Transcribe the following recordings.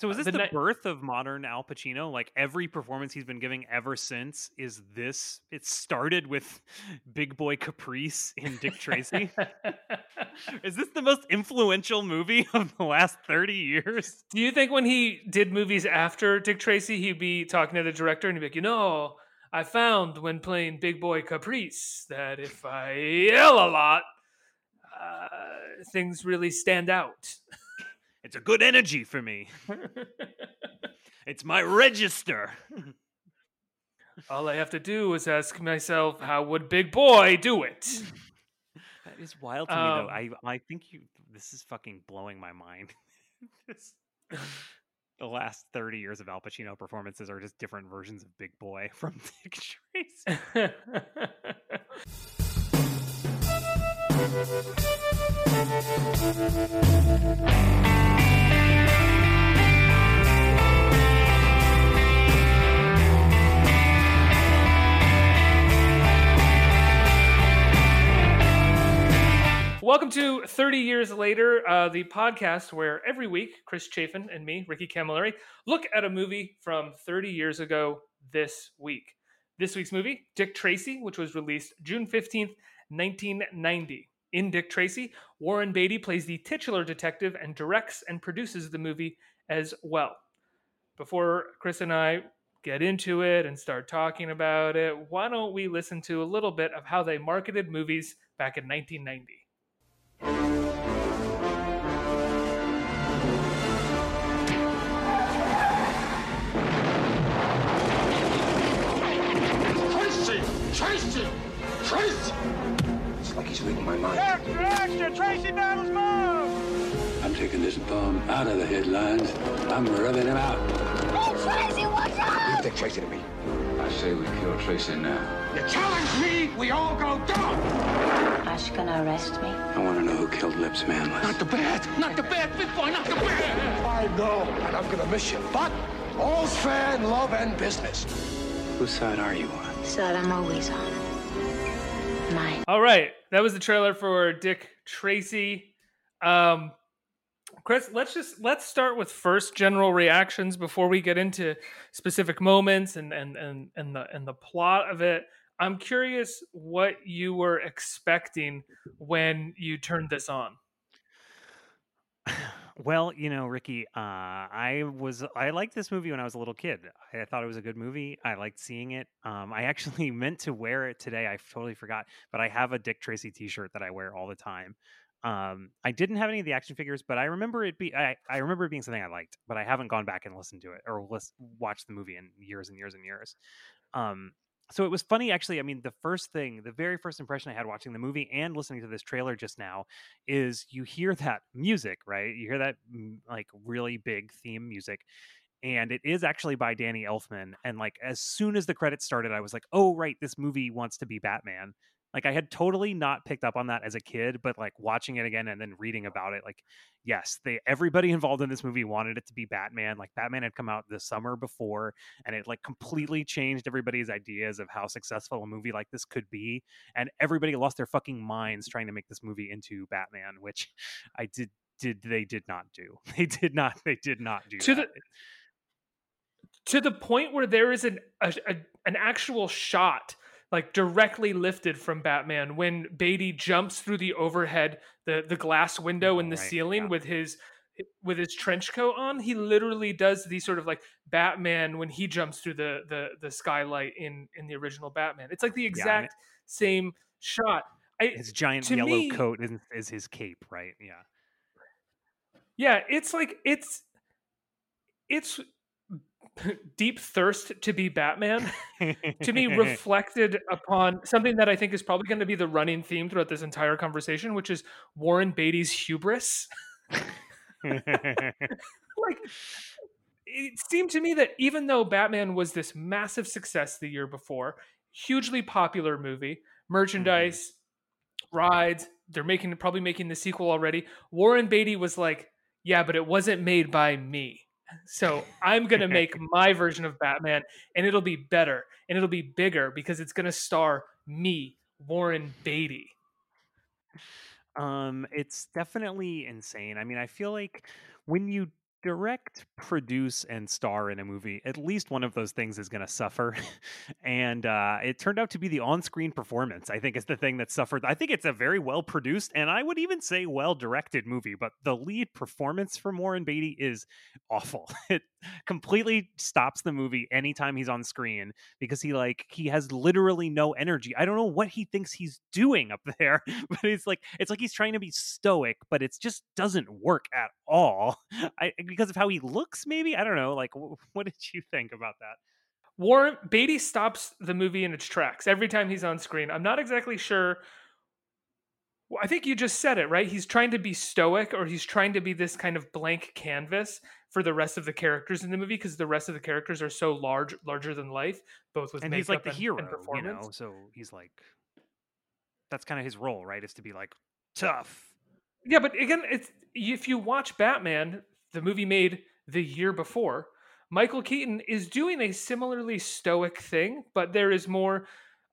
So is Uh, this the the, ni- birth of modern Al Pacino? Like every performance he's been giving ever since is this? It started with Big Boy Caprice in Dick Tracy. is this the most influential movie of the last thirty years? Do you think when he did movies after Dick Tracy, he'd be talking to the director and he'd be like, you know, I found when playing Big Boy Caprice that if I yell a lot, uh, things really stand out. It's a good energy for me. It's my register. All I have to do is ask myself, how would Big Boy do it? That is wild to me, Um, though. I I think you. This is fucking blowing my mind. The last thirty years of Al Pacino performances are just different versions of Big Boy from Dick Tracy. Welcome to 30 Years Later, uh, the podcast where every week Chris Chafin and me, Ricky Camilleri, look at a movie from 30 years ago this week. This week's movie, Dick Tracy, which was released June 15th, 1990. In Dick Tracy, Warren Beatty plays the titular detective and directs and produces the movie as well. Before Chris and I get into it and start talking about it, why don't we listen to a little bit of how they marketed movies back in 1990? Tracy! Tracy! Tracy! It's like he's reading my mind. Extra, extra! Tracy Battles move! I'm taking this bum out of the headlines. I'm rubbing him out. Hey, Tracy, watch out! You take Tracy to me. I say we kill Tracy now. You challenge me, we all go down! Are you gonna arrest me? I want to know who killed Lips Manlis. Not the bad! Not the bad, big boy, not the bad! I know, and I'm gonna miss you. But all's fair in love and business. Whose side are you on? Side I'm always on. Mine. All right, that was the trailer for Dick Tracy. Um, Chris, let's just let's start with first general reactions before we get into specific moments and and and and the and the plot of it. I'm curious what you were expecting when you turned this on. Well, you know, Ricky, uh, I was I liked this movie when I was a little kid. I thought it was a good movie. I liked seeing it. Um, I actually meant to wear it today. I totally forgot, but I have a Dick Tracy T-shirt that I wear all the time. Um, I didn't have any of the action figures, but I remember it be I, I remember it being something I liked, but I haven't gone back and listened to it or list, watched the movie in years and years and years. Um, so it was funny actually i mean the first thing the very first impression i had watching the movie and listening to this trailer just now is you hear that music right? You hear that mm, like really big theme music and it is actually by danny elfman and like as soon as the credits started i was like oh right this movie wants to be batman like i had totally not picked up on that as a kid but like watching it again and then reading about it like yes they everybody involved in this movie wanted it to be batman like batman had come out the summer before and it like completely changed everybody's ideas of how successful a movie like this could be and everybody lost their fucking minds trying to make this movie into batman which i did did they did not do they did not they did not do To that. to the point where there is an a, a, an actual shot like directly lifted from Batman when Beatty jumps through the overhead the the glass window in the Right, ceiling yeah. with his with his trench coat on. He literally does the sort of like Batman when he jumps through the the the skylight in in the original Batman. It's like the and it- exact same shot. I, his giant yellow me- coat is, is his cape right? Yeah. Yeah, it's like it's it's deep thirst to be Batman to me reflected upon something that I think is probably going to be the running theme throughout this entire conversation, which is Warren Beatty's hubris. like it seemed to me that even though Batman was this massive success the year before, hugely popular movie, mm-hmm. merchandise, rides, they're making probably making the sequel already. Warren Beatty was like, "Yeah, but it wasn't made by me." So I'm gonna make my version of Batman, and it'll be better, and it'll be bigger because it's gonna star me, Warren Beatty. Um, it's definitely insane. I mean, I feel like when you direct, produce, and star in a movie, at least one of those things is going to suffer. and uh, it turned out to be the on screen performance, I think, is the thing that suffered. I think it's a very well produced and I would even say well directed movie, but the lead performance from Warren Beatty is awful. It completely stops the movie anytime he's on screen because he like he has literally no energy. I don't know what he thinks he's doing up there, but it's like it's like he's trying to be stoic, but it just doesn't work at all. I because of how he looks maybe. I don't know. Like what did you think about that? Warren Beatty stops the movie in its tracks every time he's on screen. I'm not exactly sure I think you just said it, right? He's trying to be stoic or he's trying to be this kind of blank canvas for the rest of the characters in the movie because the rest of the characters are so large, larger than life, both with and makeup he's like the and, hero, and performance. you know. So he's like, that's kind of his role, right? Is to be like tough. Yeah, but again, it's if you watch Batman, the movie made the year before, Michael Keaton is doing a similarly stoic thing, but there is more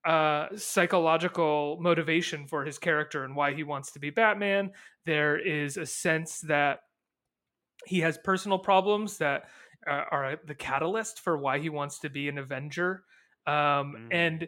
uh, psychological motivation for his character and why he wants to be Batman. There is a sense that he has personal problems that uh, are the catalyst for why he wants to be an Avenger. Um, Mm. And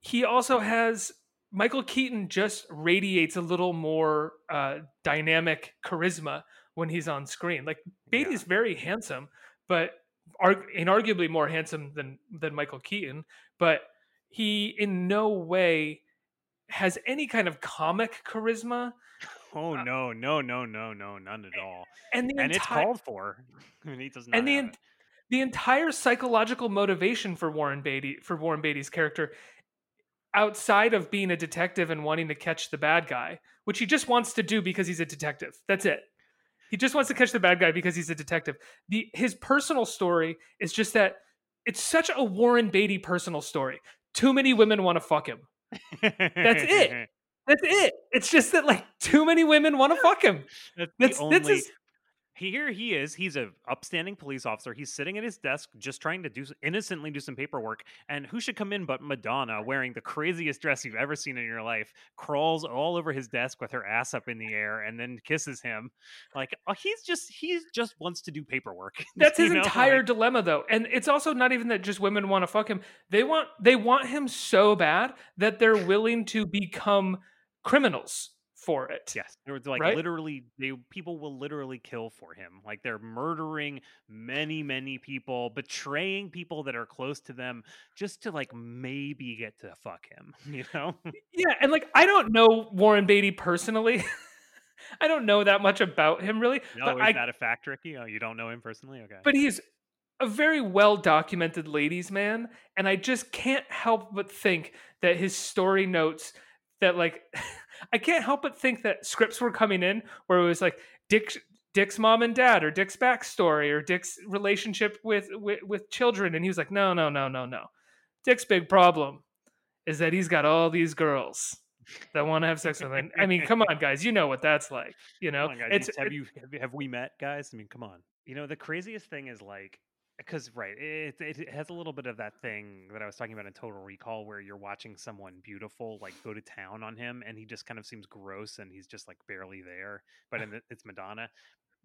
he also has Michael Keaton just radiates a little more uh, dynamic charisma when he's on screen. Like Beatty's very handsome, but arg- inarguably more handsome than than Michael Keaton. But he in no way has any kind of comic charisma. Oh uh no, no, no, no, no, none at all. And And it's called for. Mean, he does not and the en- the entire psychological motivation for Warren Beatty for Warren Beatty's character outside of being a detective and wanting to catch the bad guy, which he just wants to do because he's a detective. That's it. He just wants to catch the bad guy because he's a detective. The his personal story is just that it's such a Warren Beatty personal story. Too many women want to fuck him. That's it. That's it. It's just that like too many women want to fuck him. That's, That's only. that's his, Here he is. He's a upstanding police officer. He's sitting at his desk, just trying to do innocently do some paperwork. And who should come in but Madonna, wearing the craziest dress you've ever seen in your life, crawls all over his desk with her ass up in the air, and then kisses him. Like uh, he's just he just wants to do paperwork. That's his know? entire Like, dilemma though. And it's also not even that just women want to fuck him. They want they want him so bad that they're willing to become criminals for it. Yes, there was like Right? literally, they people will literally kill for him. Like they're murdering many, many people, betraying people that are close to them, just to like maybe get to fuck him. You know? Yeah, and like I don't know Warren Beatty personally. I don't know that much about him really, no, but is I that a fact, Ricky? Oh, you don't know him personally? Okay. but he's a very well documented ladies man and i just can't help but think that his story notes that like i can't help but think that scripts were coming in where it was like dick dick's mom and dad or dick's backstory or dick's relationship with with, with children and he was like no no no no no dick's big problem is that he's got all these girls that want to have sex with him i mean come on guys you know what that's like you know on, guys. it's have you have, you- have we met, guys? I mean, come on. You know, the craziest thing is like because right, it, it has a little bit of that thing that I was talking about in Total Recall, where you're watching someone beautiful like go to town on him, and he just kind of seems gross, and he's just like barely there. But the, it's Madonna.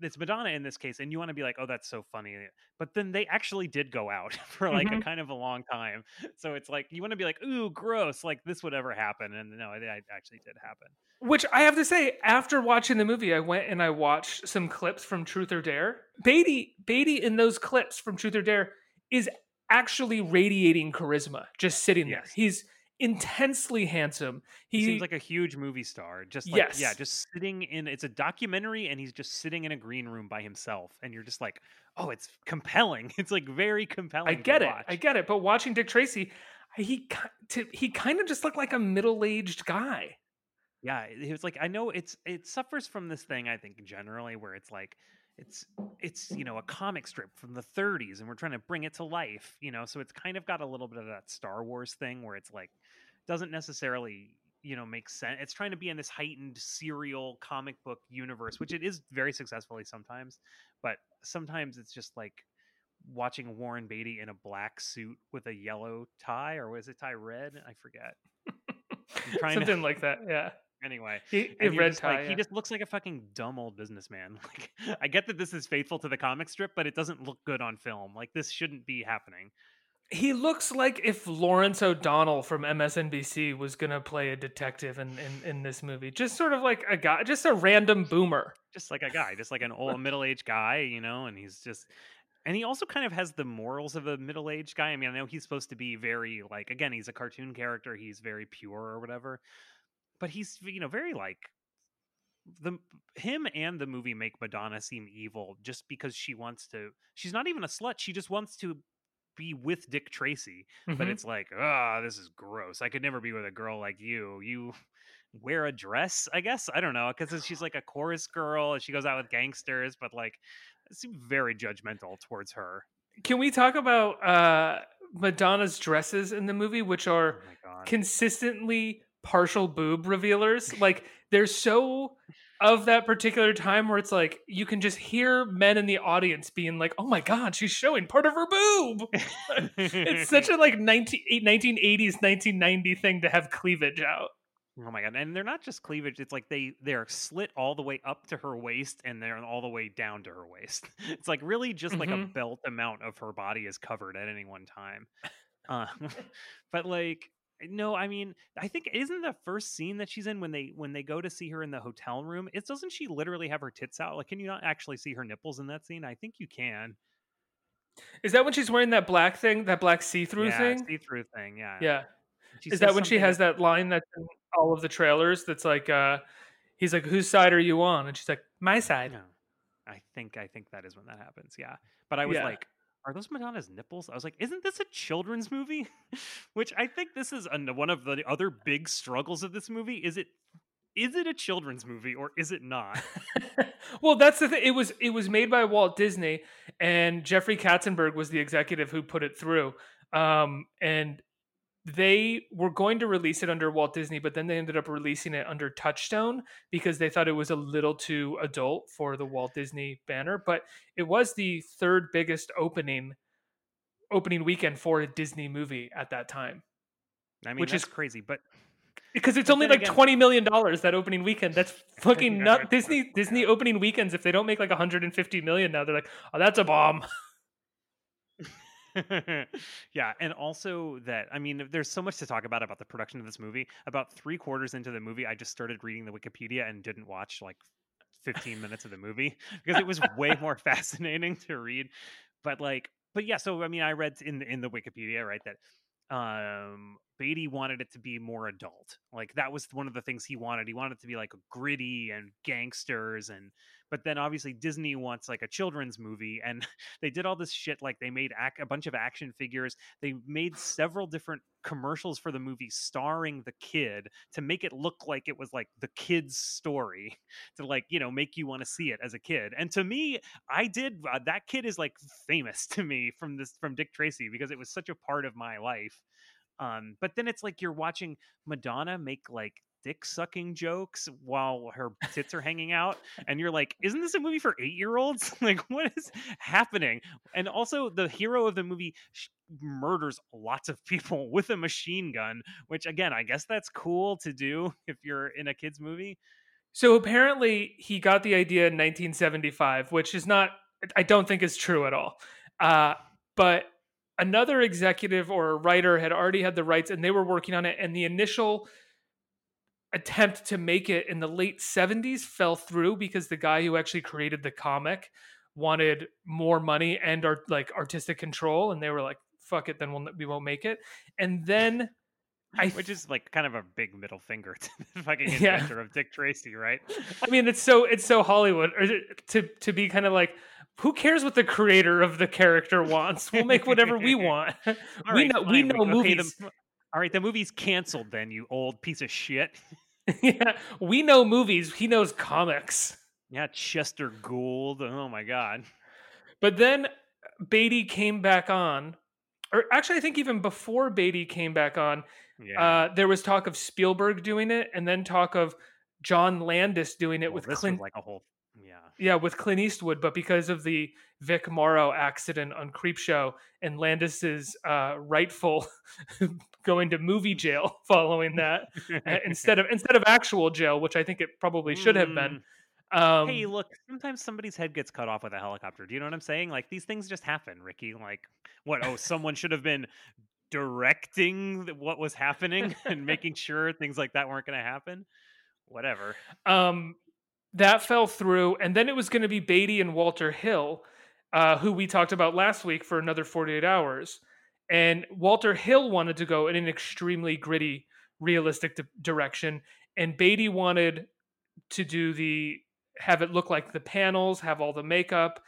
It's Madonna in this case, and you want to be like, "Oh, that's so funny," but then they actually did go out for like a Mhm. kind of a long time. So it's like you want to be like, "Ooh, gross!" Like this would ever happen, and no, it it actually did happen. Which I have to say, after watching the movie, I went and I watched some clips from Truth or Dare. Beatty, Beatty in those clips from Truth or Dare is actually radiating charisma, just sitting there. Yes. He's intensely handsome. He, He, seems like a huge movie star. Just like yeah, just sitting in it's a documentary and he's just sitting in a green room by himself and you're just like, "Oh, it's compelling." It's like very compelling. I get it, watch. I get it. But watching Dick Tracy, he to, he kind of just looked like a middle aged guy. Yeah, it was like I know it's it suffers from this thing I think generally where it's like it's it's you know a comic strip from the 30s and we're trying to bring it to life, you know, so it's kind of got a little bit of that Star Wars thing where it's like doesn't necessarily you know make sense. It's trying to be in this heightened serial comic book universe, which it is very successfully sometimes, but sometimes it's just like watching Warren Beatty in a black suit with a yellow tie or was it tie red? I forget. Trying to- Something like that. Yeah. Anyway, He, and red just tie. like he just looks like a fucking dumb old businessman. Like I get that this is faithful to the comic strip, but it doesn't look good on film. Like this shouldn't be happening. He looks like if Lawrence O'Donnell from MSNBC was gonna play a detective in, in, in this movie. Just sort of like a guy, just a random boomer. Just like a guy, just like an old middle-aged guy, you know, and he's just and he also kind of has the morals of a middle-aged guy. I mean, I know he's supposed to be very like again, he's a cartoon character, he's very pure or whatever. But he's you know, very like the him and the movie make Madonna seem evil just because she wants to she's not even a slut, she just wants to be with Dick Tracy. But Mhm. it's like, ah, this is gross. I could never be with a girl like you. You wear a dress, I guess. I don't know, because she's like a chorus girl and she goes out with gangsters, but like it seems very judgmental towards her. Can we talk about uh, Madonna's dresses in the movie, which Oh are god. consistently partial boob revealers? Like they're so of that particular time where it's like you can just hear men in the audience being like, "Oh my god, she's showing part of her boob." it's such a like 19, 1980s 1990 thing to have cleavage out. Oh my god! And they're not just cleavage; it's like they they're slit all the way up to her waist, and they're all the way down to her waist. It's like really just like a Mhm. belt amount of her body is covered at any one time. Uh, but like, no, I mean, I think isn't the first scene that she's in when they when they go to see her in the hotel room? It doesn't she literally have her tits out? Like, can you not actually see her nipples in that scene? I think you can. Is that when she's wearing that black thing, that black see-through yeah, thing? see through thing. Yeah. Yeah. She Is that when she has that line that's in all of the trailers that's like uh he's like whose side are you on and she's like my side. No. I think I think that is when that happens. Yeah. But I was Yeah. like, are those Madonna's nipples? I was like, isn't this a children's movie? Which I think this is an, one of the other big struggles of this movie. Is it is it a children's movie or is it not? well, that's the thing. It was it was made by Walt Disney, and Jeffrey Katzenberg was the executive who put it through. Um, and they were going to release it under Walt Disney, but then they ended up releasing it under Touchstone because they thought it was a little too adult for the Walt Disney banner. But it was the third biggest opening opening weekend for a Disney movie at that time I mean, Which is- crazy, but because it's But only like again- twenty million dollars that opening weekend. That's fucking nut. Disney Disney opening weekends. If they don't make like one hundred and fifty million now, they're like, oh, that's a bomb. yeah, and also that I mean, there's so much to talk about about the production of this movie. About three quarters into the movie, I just started reading the Wikipedia and didn't watch like 15 minutes of the movie because it was way more fascinating to read. But like, but yeah, so I mean, I read in in the Wikipedia right that um Beatty wanted it to be more adult. Like that was one of the things he wanted. He wanted it to be like gritty and gangsters and but then obviously Disney wants like a children's movie and they did all this shit like they made ac- a bunch of action figures. They made several different commercials for the movie starring the kid to make it look like it was like the kid's story to like, you know, make you want to see it as a kid. And to me, I did uh, that kid is like famous to me from this from Dick Tracy because it was such a part of my life. Um, but then it's like you're watching Madonna make like dick sucking jokes while her tits are hanging out, and you're like, isn't this a movie for eight year olds? like, what is happening? And also, the hero of the movie murders lots of people with a machine gun, which again, I guess that's cool to do if you're in a kids movie. So apparently, he got the idea in 1975, which is not. I don't think is true at all. Uh, but another executive or writer had already had the rights, and they were working on it. And the initial attempt to make it in the late 70s fell through because the guy who actually created the comic wanted more money and art, like artistic control and they were like fuck it then we'll, we won't make it and then I which is like kind of a big middle finger to the fucking Yeah. inventor of Dick Tracy, right? I mean, it's so it's so Hollywood or to to be kind of like, who cares what the creator of the character wants? We'll make whatever we want. We right, know we know gotta movies. them- All right, the movie's canceled then, you old piece of shit. yeah, we know movies. He knows comics. Yeah, Chester Gould. Oh my god. But then Beatty came back on, or actually, I think even before Beatty came back on, Yeah. uh, there was talk of Spielberg doing it, and then talk of John Landis doing it Well, with Clint. like a whole. Yeah. Yeah. Yeah, with Clint Eastwood, but because of the Vic Morrow accident on Creepshow and Landis's uh, rightful going to movie jail following that uh, instead of instead of actual jail, which I think it probably should have been. Um, hey, look, sometimes somebody's head gets cut off with a helicopter. Do you know what I'm saying? Like these things just happen, Ricky. Like what? Oh, someone should have been directing what was happening and making sure things like that weren't going to happen. Whatever. um, that fell through, and then it was going to be Beatty and Walter Hill, uh, who we talked about last week for another 48 hours. And Walter Hill wanted to go in an extremely gritty, realistic di- direction, and Beatty wanted to do the have it look like the panels, have all the makeup,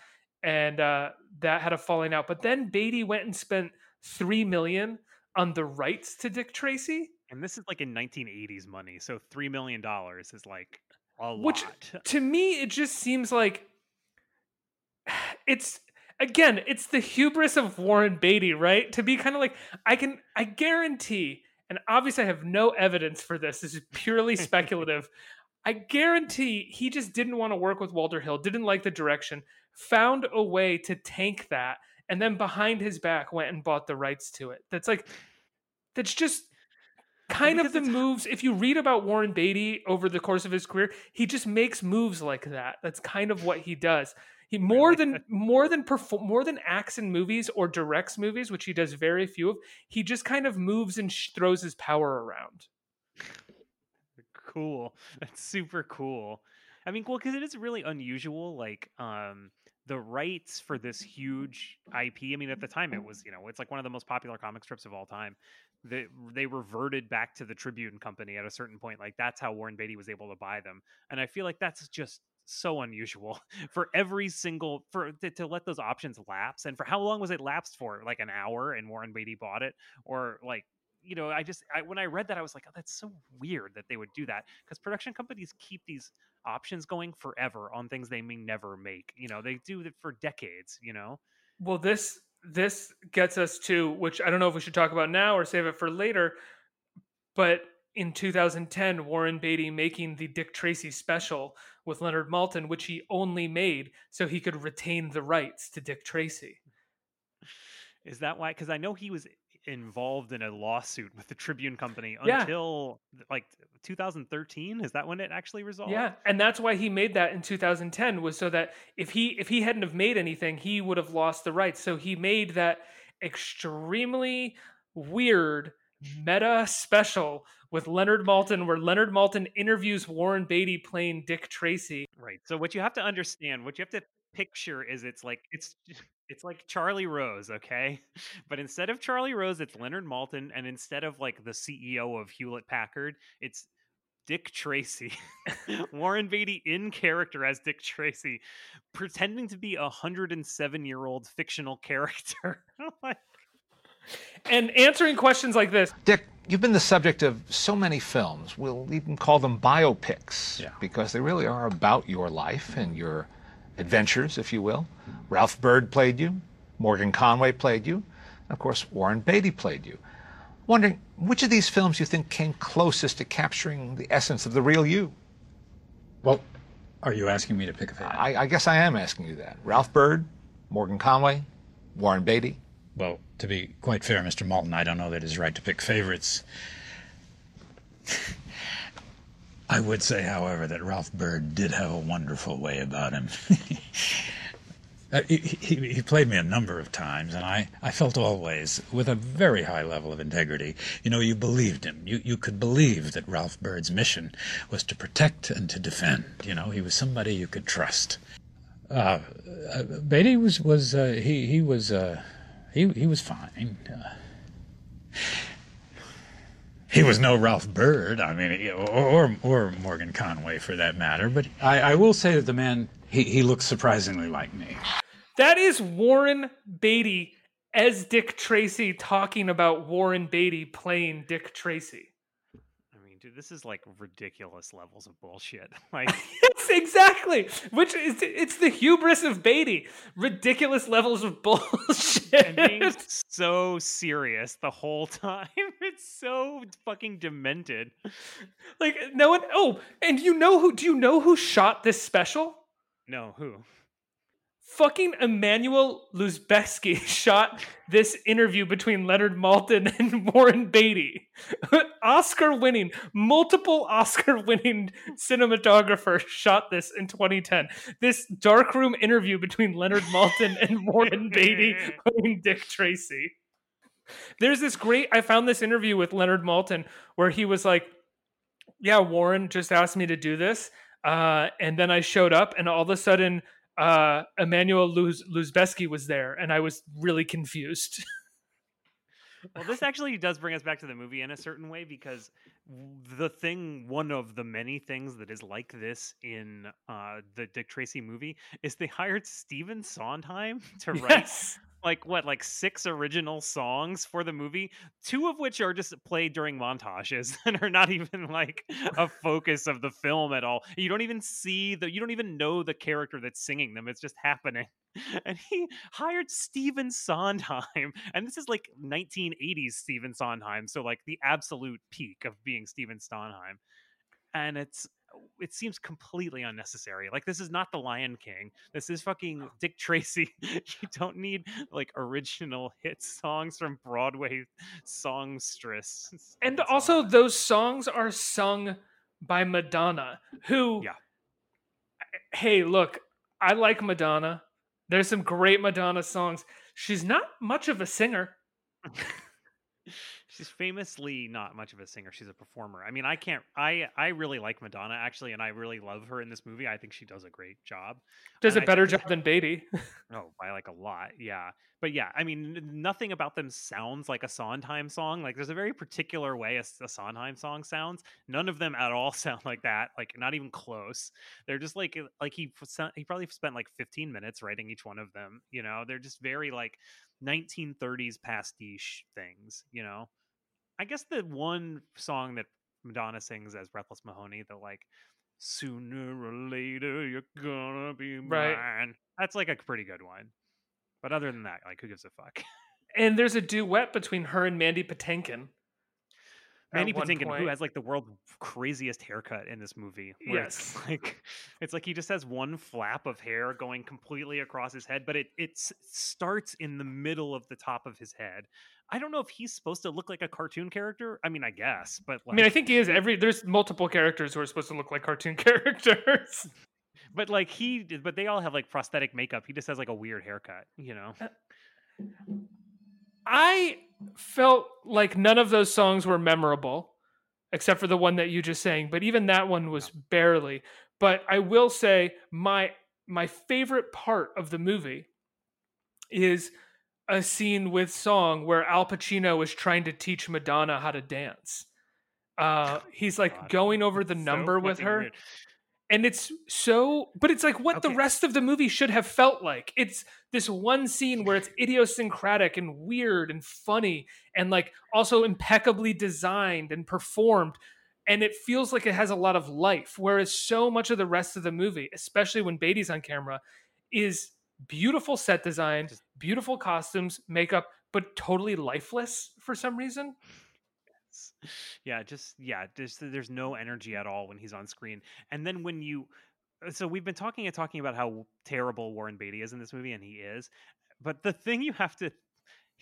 and uh, that had a falling out. But then Beatty went and spent three million on the rights to Dick Tracy. And this is like in 1980s money, so three million dollars is like a Which- lot. to me it just seems like it's again it's the hubris of warren beatty right? To be kind of like i can i guarantee and obviously i have no evidence for this this is purely speculative i guarantee he just didn't want to work with walter hill didn't like the direction found a way to tank that and then behind his back went and bought the rights to it. That's like that's just kind of the moves if you read about warren beatty over the course of his career he just makes moves like that. That's kind of what he does he more Really? than more than perform more than acts in movies or directs movies which he does very few of he just kind of moves and sh- throws his power around cool. That's super cool. I mean, well, because it is really unusual. Like, um, the rights for this huge IP. I mean, at the time, it was you know, it's like one of the most popular comic strips of all time. They they reverted back to the Tribune Company at a certain point. Like that's how Warren Beatty was able to buy them. And I feel like that's just so unusual for every single for to, to let those options lapse. And for how long was it lapsed for? Like an hour, and Warren Beatty bought it, or like you know, I just I, when I read that, I was like, oh, that's so weird that they would do that because production companies keep these options going forever on things they may never make. You know, they do it for decades. You know, well this this gets us to which i don't know if we should talk about now or save it for later but in 2010 warren beatty making the dick tracy special with leonard maltin which he only made so he could retain the rights to dick tracy is that why? Because I know he was involved in a lawsuit with the Tribune Company Yeah. until like 2013. Is that when it actually resolved? Yeah, and that's why he made that in 2010 was so that if he if he hadn't have made anything, he would have lost the rights. So he made that extremely weird meta special with Leonard Maltin where Leonard Maltin interviews Warren Beatty playing Dick Tracy. Right. So what you have to understand, what you have to picture is it's like it's it's like Charlie Rose, okay? But instead of Charlie Rose, it's Leonard Maltin, and instead of like the CEO of Hewlett Packard, it's Dick Tracy. Warren Beatty in character as Dick Tracy, pretending to be a 107 year old fictional character. Like, And answering questions like this, Dick, you've been the subject of so many films. We'll even call them biopics Yeah. because they really are about your life and your adventures, if you will. Ralph Byrd played you, Morgan Conway played you, and of course, Warren Beatty played you. Wondering which of these films you think came closest to capturing the essence of the real you? Well, are you asking me to pick a favorite? I, I guess I am asking you that. Ralph Byrd, Morgan Conway, Warren Beatty. Well, to be quite fair, Mr. Maltin, I don't know that it's right to pick favorites. I would say, however, that Ralph Byrd did have a wonderful way about him. Uh, he, he, he played me a number of times, and I, I felt always with a very high level of integrity. You know, you believed him. You, you could believe that Ralph Byrd's mission was to protect and to defend. You know, he was somebody you could trust. Uh, uh, Beatty was was uh, he he was uh, he he was fine. Uh, he was no Ralph Byrd, I mean, or or, or Morgan Conway for that matter. But I, I will say that the man he, he looks surprisingly like me. that is Warren Beatty as Dick Tracy talking about Warren Beatty playing Dick Tracy. Dude, this is like ridiculous levels of bullshit. Like, Yes, exactly. Which is it's the hubris of Beatty. Ridiculous levels of bullshit. and being so serious the whole time. It's so fucking demented. like no one oh, and you know who do you know who shot this special? No, who? Fucking Emmanuel Luzbeski shot this interview between Leonard Maltin and Warren Beatty. Oscar winning, multiple Oscar winning cinematographer shot this in 2010. This darkroom interview between Leonard Maltin and Warren Beatty playing Dick Tracy. There's this great, I found this interview with Leonard Maltin where he was like, Yeah, Warren just asked me to do this. Uh, and then I showed up, and all of a sudden, uh, Emmanuel Luz- Luzbeski was there, and I was really confused. well, this actually does bring us back to the movie in a certain way because the thing, one of the many things that is like this in uh, the Dick Tracy movie, is they hired Stephen Sondheim to write yes. Like what like six original songs for the movie? Two of which are just played during montages and are not even like a focus of the film at all. You don't even see the you don't even know the character that's singing them. It's just happening. And he hired Stephen Sondheim and this is like 1980s Stephen Sondheim so like the absolute peak of being Stephen Sondheim. And it's it seems completely unnecessary. Like this is not the Lion King. This is fucking Dick Tracy. you don't need like original hit songs from Broadway songstress. And also those songs are sung by Madonna, who Yeah. Hey, look, I like Madonna. There's some great Madonna songs. She's not much of a singer. She's famously not much of a singer. She's a performer. I mean, I can't. I I really like Madonna actually, and I really love her in this movie. I think she does a great job. Does And a better job than Baby. Oh, by like a lot, yeah. But yeah, I mean, nothing about them sounds like a Sondheim song. Like, there's a very particular way a Sondheim song sounds. None of them at all sound like that. Like, not even close. They're just like, uh, like he he probably spent like 15 minutes writing each one of them. You know, they're just very like 1930s pastiche things. You know, I guess the one song that Madonna sings as Breathless Mahoney, the like. Sooner or later, you're gonna be Right. mine. That's like a pretty good one. But other than that, like, who gives a fuck? and there's a duet between her and Mandy Patinkin. One Patinkin, who has like the world's craziest haircut in this movie. where it's, Yes. like it's like he just has one flap of hair going completely across his head, but it it starts in the middle of the top of his head. I don't know if he's supposed to look like a cartoon character. I mean, I guess, but like, I mean, I think he is every. There's multiple characters who are supposed to look like cartoon characters. but like he, but they all have like prosthetic makeup. He just has like a weird haircut, you know. Uh, I felt like none of those songs were memorable, except for the one that you just sang. But even that one was barely. But I will say my my favorite part of the movie is a scene with song where Al Pacino is trying to teach Madonna how to dance. Uh, he's like God, going over the So number with her. weird. And it's so but it's like what the rest of the movie should have felt like. It's this one scene where it's idiosyncratic and weird and funny and like also impeccably designed and performed and it feels like it has a lot of life whereas so much of the rest of the movie especially when Beatty's on camera is beautiful set design beautiful costumes makeup but totally lifeless for some reason yeah just yeah just there's no energy at all when he's on screen and then when you uh, so we've been talking and talking about how terrible warren beatty is in this movie and he is but the thing you have to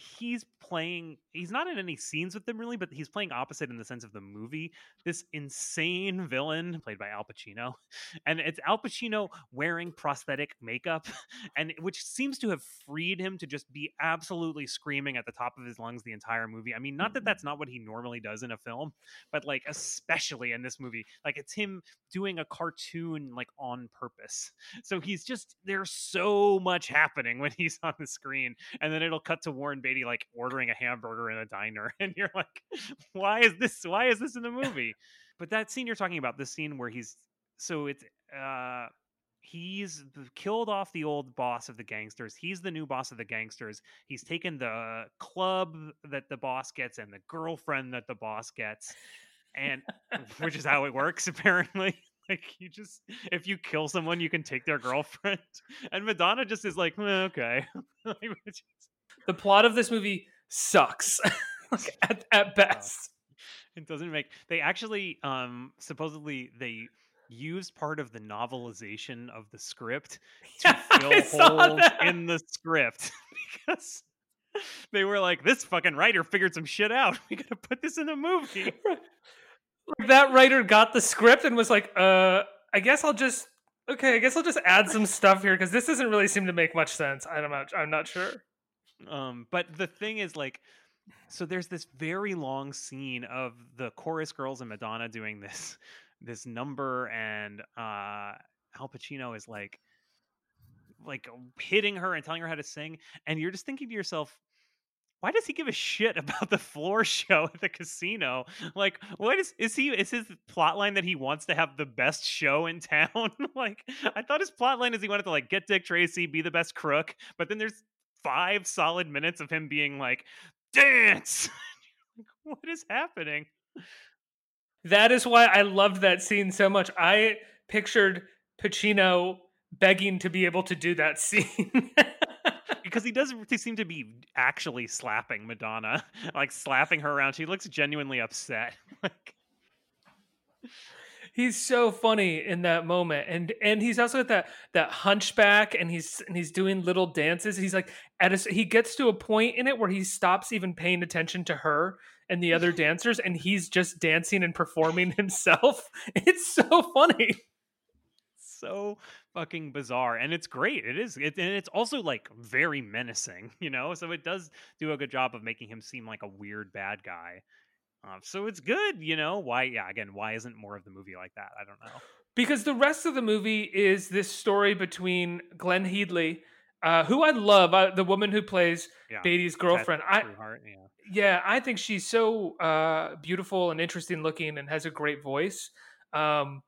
he's playing he's not in any scenes with them really but he's playing opposite in the sense of the movie. This insane villain played by al pacino and it's al pacino wearing prosthetic makeup and which seems to have freed him to just be absolutely screaming at the top of his lungs the entire movie. I mean not that mm-hmm. that's not what he normally does in a film but like especially in this movie like it's him doing a cartoon like on purpose. So he's just there's so much happening when he's on the screen and then it'll cut to Warren Beatty like ordering a hamburger in a diner, and you're like, why is this? Why is this in the movie? But that scene you're talking about, this scene where he's so it's uh he's killed off the old boss of the gangsters. He's the new boss of the gangsters. He's taken the club that the boss gets and the girlfriend that the boss gets, and which is how it works apparently. Like you just if you kill someone, you can take their girlfriend. And Madonna just is like, "Eh, okay. Like, which is- the plot of this movie sucks like, at, at best it doesn't make they actually um supposedly they used part of the novelization of the script to Yeah, fill holes that. in the script because they were like, "This fucking writer figured some shit out. We gotta put this in a movie." Like, that writer got the script and was like, uh, I guess I'll just okay, I guess I'll just add some stuff here because this doesn't really seem to make much sense. I'm not I'm not sure. Um, but the thing is, like, so there's this very long scene of the chorus girls and Madonna doing this this number, and uh, Al Pacino is like, like hitting her and telling her how to sing, and you're just thinking to yourself. Why does he give a shit about the floor show at the casino? Like, what is is he? Is his plot line that he wants to have the best show in town? like, I thought his plot line is he wanted to like get Dick Tracy, be the best crook, but then there's five solid minutes of him being like, dance. What is happening? That is why I loved that scene so much. I pictured Pacino begging to be able to do that scene. Because he doesn't seem to be actually slapping Madonna, like slapping her around. She looks genuinely upset. like, he's so funny in that moment. And and he's also got that that hunchback and he's and he's doing little dances. He's like at a, he gets to a point in it where he stops even paying attention to her and the other dancers and he's just dancing and performing himself. It's so funny. So fucking bizarre and it's great. It is it, and it's also like very menacing you know? So it does do a good job of making him seem like a weird bad guy uh, so it's good you know why yeah again why isn't more of the movie like that i don't know because the rest of the movie is this story between Glenne Headly, uh, who I love, uh, the woman who plays yeah Beatty's girlfriend. I yeah yeah, I think she's so uh, beautiful and interesting looking and has a great voice. Um,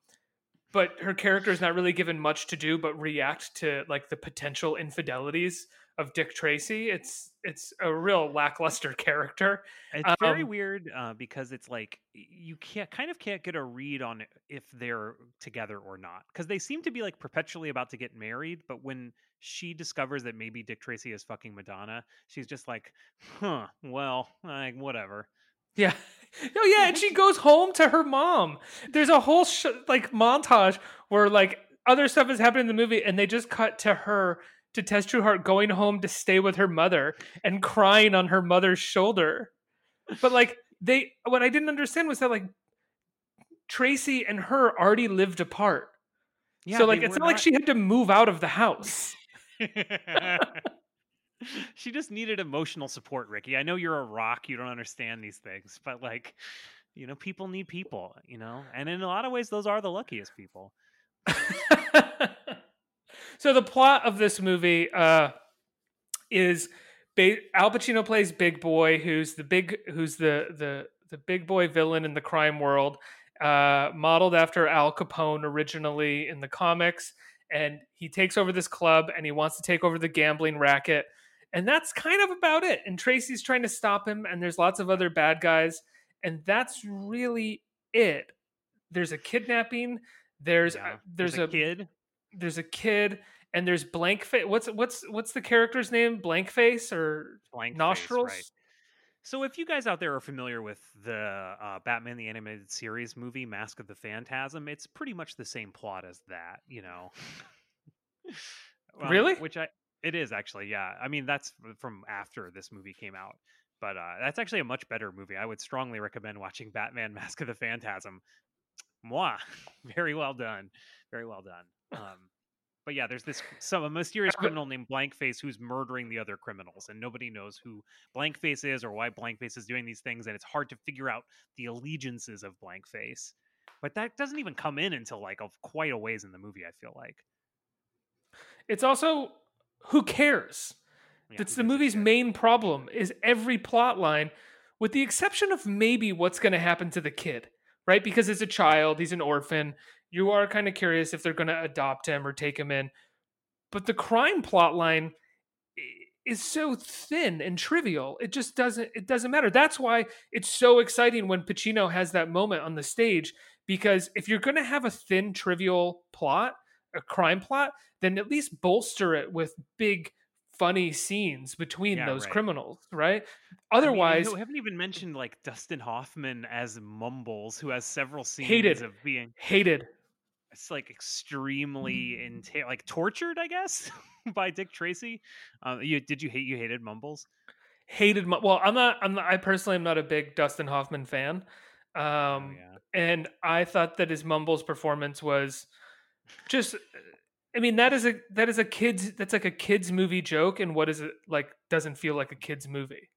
but her character is not really given much to do but react to like the potential infidelities of Dick Tracy. It's it's a real lackluster character. It's very Um, weird uh, because it's like you can't kind of can't get a read on if they're together or not because they seem to be like perpetually about to get married. But when she discovers that maybe Dick Tracy is fucking Madonna, she's just like, "Huh, well, like whatever." Yeah. Oh yeah, and she goes home to her mom. There's a whole sh- like montage where like other stuff is happening in the movie, and they just cut to her to Tess Trueheart going home to stay with her mother and crying on her mother's shoulder. But like they, what I didn't understand was that like Tracy and her already lived apart. Yeah, so like it's were not like she had to move out of the house. she just needed emotional support, Ricky. I know you're a rock; you don't understand these things, but like, you know, people need people. You know, and in a lot of ways, those are the luckiest people. so the plot of this movie uh, is ba- Al Pacino plays Big Boy, who's the big, who's the the the big boy villain in the crime world, uh, modeled after Al Capone originally in the comics, and he takes over this club and he wants to take over the gambling racket, and that's kind of about it. And Tracy's trying to stop him, and there's lots of other bad guys, and that's really it. There's a kidnapping. There's Yeah. uh, there's, a, kid. There's a kid and there's blank face. What's what's what's the character's name? Blank face or blank face, nostrils? right. So, if you guys out there are familiar with the uh, Batman the Animated Series movie, Mask of the Phantasm, it's pretty much the same plot as that, you know. Um, Really? Which I it is actually, yeah. I mean, that's from after this movie came out, but uh, that's actually a much better movie. I would strongly recommend watching Batman Mask of the Phantasm. Moi, very well done, very well done. Um, but yeah, there's this some a mysterious criminal named Blankface who's murdering the other criminals, and nobody knows who Blankface is or why Blankface is doing these things, and it's hard to figure out the allegiances of Blankface. But that doesn't even come in until like a, quite a ways in the movie. I feel like It's also who cares? Yeah, That's who the movie's shit? main problem is every plot line, with the exception of maybe what's going to happen to the kid, right? Because as a child, he's an orphan. You are kind of curious if they're going to adopt him or take him in. But the crime plot line is so thin and trivial. It just doesn't it doesn't matter. That's why it's so exciting when Pacino has that moment on the stage because if you're going to have a thin trivial plot, a crime plot, then at least bolster it with big funny scenes between Yeah, those right. criminals, right? I mean, Otherwise, we haven't even mentioned like Dustin Hoffman as Mumbles, who has several scenes Hated. of being hated. It's like extremely enta- like tortured, I guess, by Dick Tracy. Um, you did you hate you hated Mumbles? Hated. Well, I'm not. I'm not. I personally am not a big Dustin Hoffman fan. Um, Oh, yeah. and I thought that his Mumbles performance was just. I mean, that is a that is a kids. That's like a kids movie joke, and what is it like? Doesn't feel like a kids movie.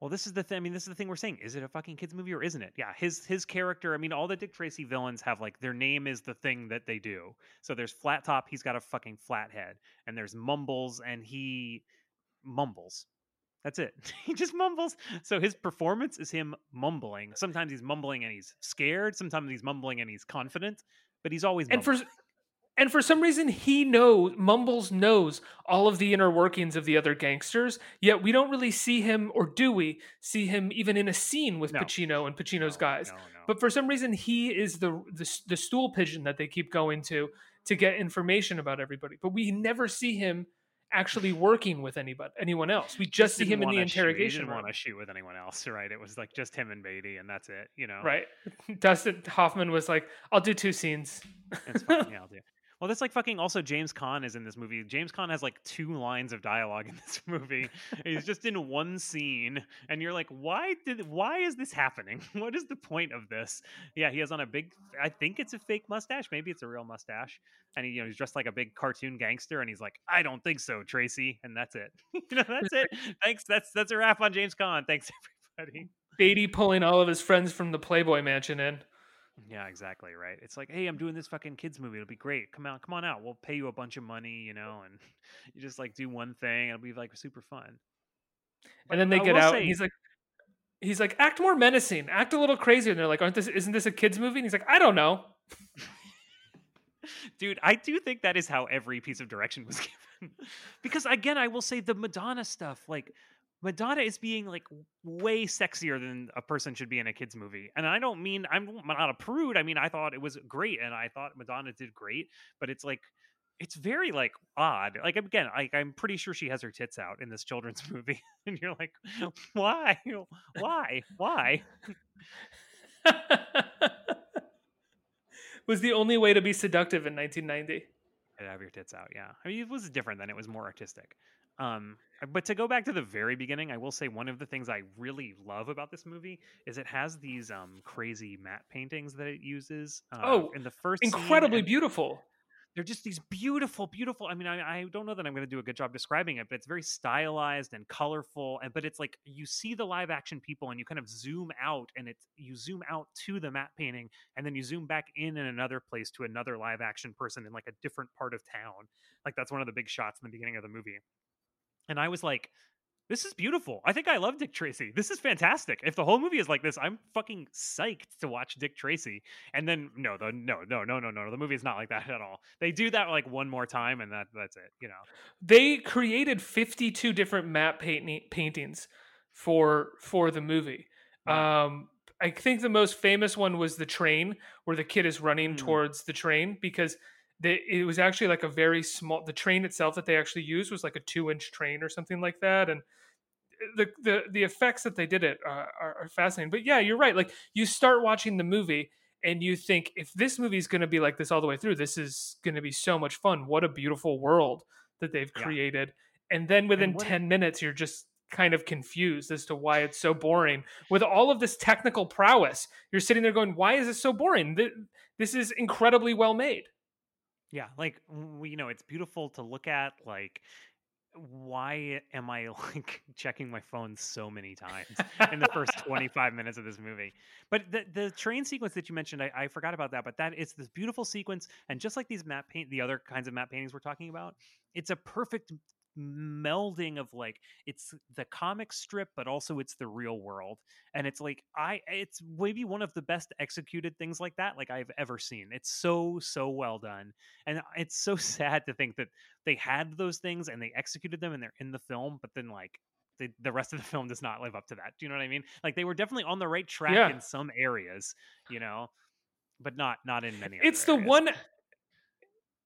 Well, this is the thing. I mean, this is the thing we're saying. Is it a fucking kids movie or isn't it? Yeah, his his character. I mean, all the Dick Tracy villains have like their name is the thing that they do. So there's Flat Top. He's got a fucking flat head, and there's Mumbles, and he mumbles. That's it. he just mumbles. So his performance is him mumbling. Sometimes he's mumbling and he's scared. Sometimes he's mumbling and he's confident. But he's always And for mumbling. And for some reason he knows Mumbles knows all of the inner workings of the other gangsters, yet we don't really see him or do we see him even in a scene with No. Pacino and Pacino's No, guys. no. But for some reason he is the, the the stool pigeon that they keep going to to get information about everybody. But we never see him actually working with anybody anyone else. We just see him in the interrogation He didn't want to shoot with anyone else, right? It was like just him and Beatty, and that's it. You know, Right. Dustin Hoffman was like, I'll do two scenes. It's fine. Yeah, I'll do. Well, that's like fucking. Also, James Caan is in this movie. James Caan has like two lines of dialogue in this movie. He's just in one scene, and you're like, why did? Why is this happening? What is the point of this? Yeah, he has on a big. I think it's a fake mustache. Maybe it's a real mustache. And he, you know, he's dressed like a big cartoon gangster, and he's like, I don't think so, Tracy. And that's it. you know, that's it. Thanks. That's that's a wrap on James Caan. Thanks, everybody. Beatty pulling all of his friends from the Playboy Mansion in. Yeah, exactly right. It's like, hey, I'm doing this fucking kids movie. It'll be great. Come out, come on out. We'll pay you a bunch of money, you know, and you just like do one thing. It'll be like super fun. But and then they I get out say- and he's like he's like act more menacing act a little crazier and they're like aren't this isn't this a kids movie and he's like i don't know dude, I do think that is how every piece of direction was given. because again, I will say the Madonna stuff, like Madonna is being like way sexier than a person should be in a kids movie. And I don't mean I'm not a prude. I mean I thought it was great and I thought Madonna did great, but it's like it's very like odd. Like again, like I'm pretty sure she has her tits out in this children's movie, and you're like, why, why, why? was the only way to be seductive in 1990 to have your tits out. Yeah, I mean, it was different then; it was more artistic. Um, but to go back to the very beginning, I will say one of the things I really love about this movie is it has these um crazy matte paintings that it uses. Uh, Oh, in the first incredibly beautiful They're just these beautiful, beautiful. I mean, I, I don't know that I'm going to do a good job describing it, but it's very stylized and colorful. And but it's like you see the live action people, and you kind of zoom out, and it's you zoom out to the matte painting, and then you zoom back in in another place to another live action person in like a different part of town. Like that's one of the big shots in the beginning of the movie. And I was like, this is beautiful. I think I love Dick Tracy. This is fantastic. If the whole movie is like this, I'm fucking psyched to watch Dick Tracy. And then no, the no, no, no, no, no. The movie is not like that at all. They do that like one more time, and that that's it. You know. they created 52 different matte paint- paintings for for the movie Wow. um i think the most famous one was the train where the kid is running Mm. towards the train because they, it was actually like a very small the train itself that they actually used was like a two inch train or something like that and the the the effects that they did it uh, are, are fascinating but yeah you're right like you start watching the movie and you think if this movie is going to be like this all the way through this is going to be so much fun what a beautiful world that they've Yeah. created and then within what- 10 minutes you're just kind of confused as to why it's so boring. With all of this technical prowess you're sitting there going why is this so boring? This is incredibly well made Yeah, like you know, it's beautiful to look at. Like, why am I like checking my phone so many times in the first 25 minutes of this movie? But the the train sequence that you mentioned, I, I forgot about that. But that it's this beautiful sequence, and just like these matte paint, the other kinds of matte paintings we're talking about, it's a perfect melding of like it's the comic strip but also it's the real world and it's like i it's maybe one of the best executed things like that like i've ever seen it's so so well done and it's so sad to think that they had those things and they executed them and they're in the film but then like the, the rest of the film does not live up to that do you know what i mean like they were definitely on the right track Yeah. in some areas you know but not not in many it's the areas. one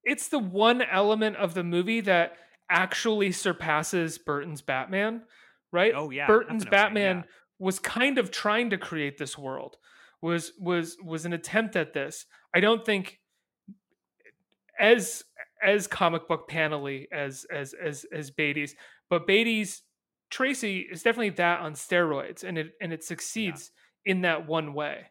it's the one element of the movie that actually surpasses Burton's Batman, right? Oh, yeah, Burton's definitely, Batman yeah. was kind of trying to create this world. Was was was an attempt at this. I don't think as as comic book panelly as as as as Beatty's, but Beatty's Tracy is definitely that on steroids, and it and it succeeds in that one way.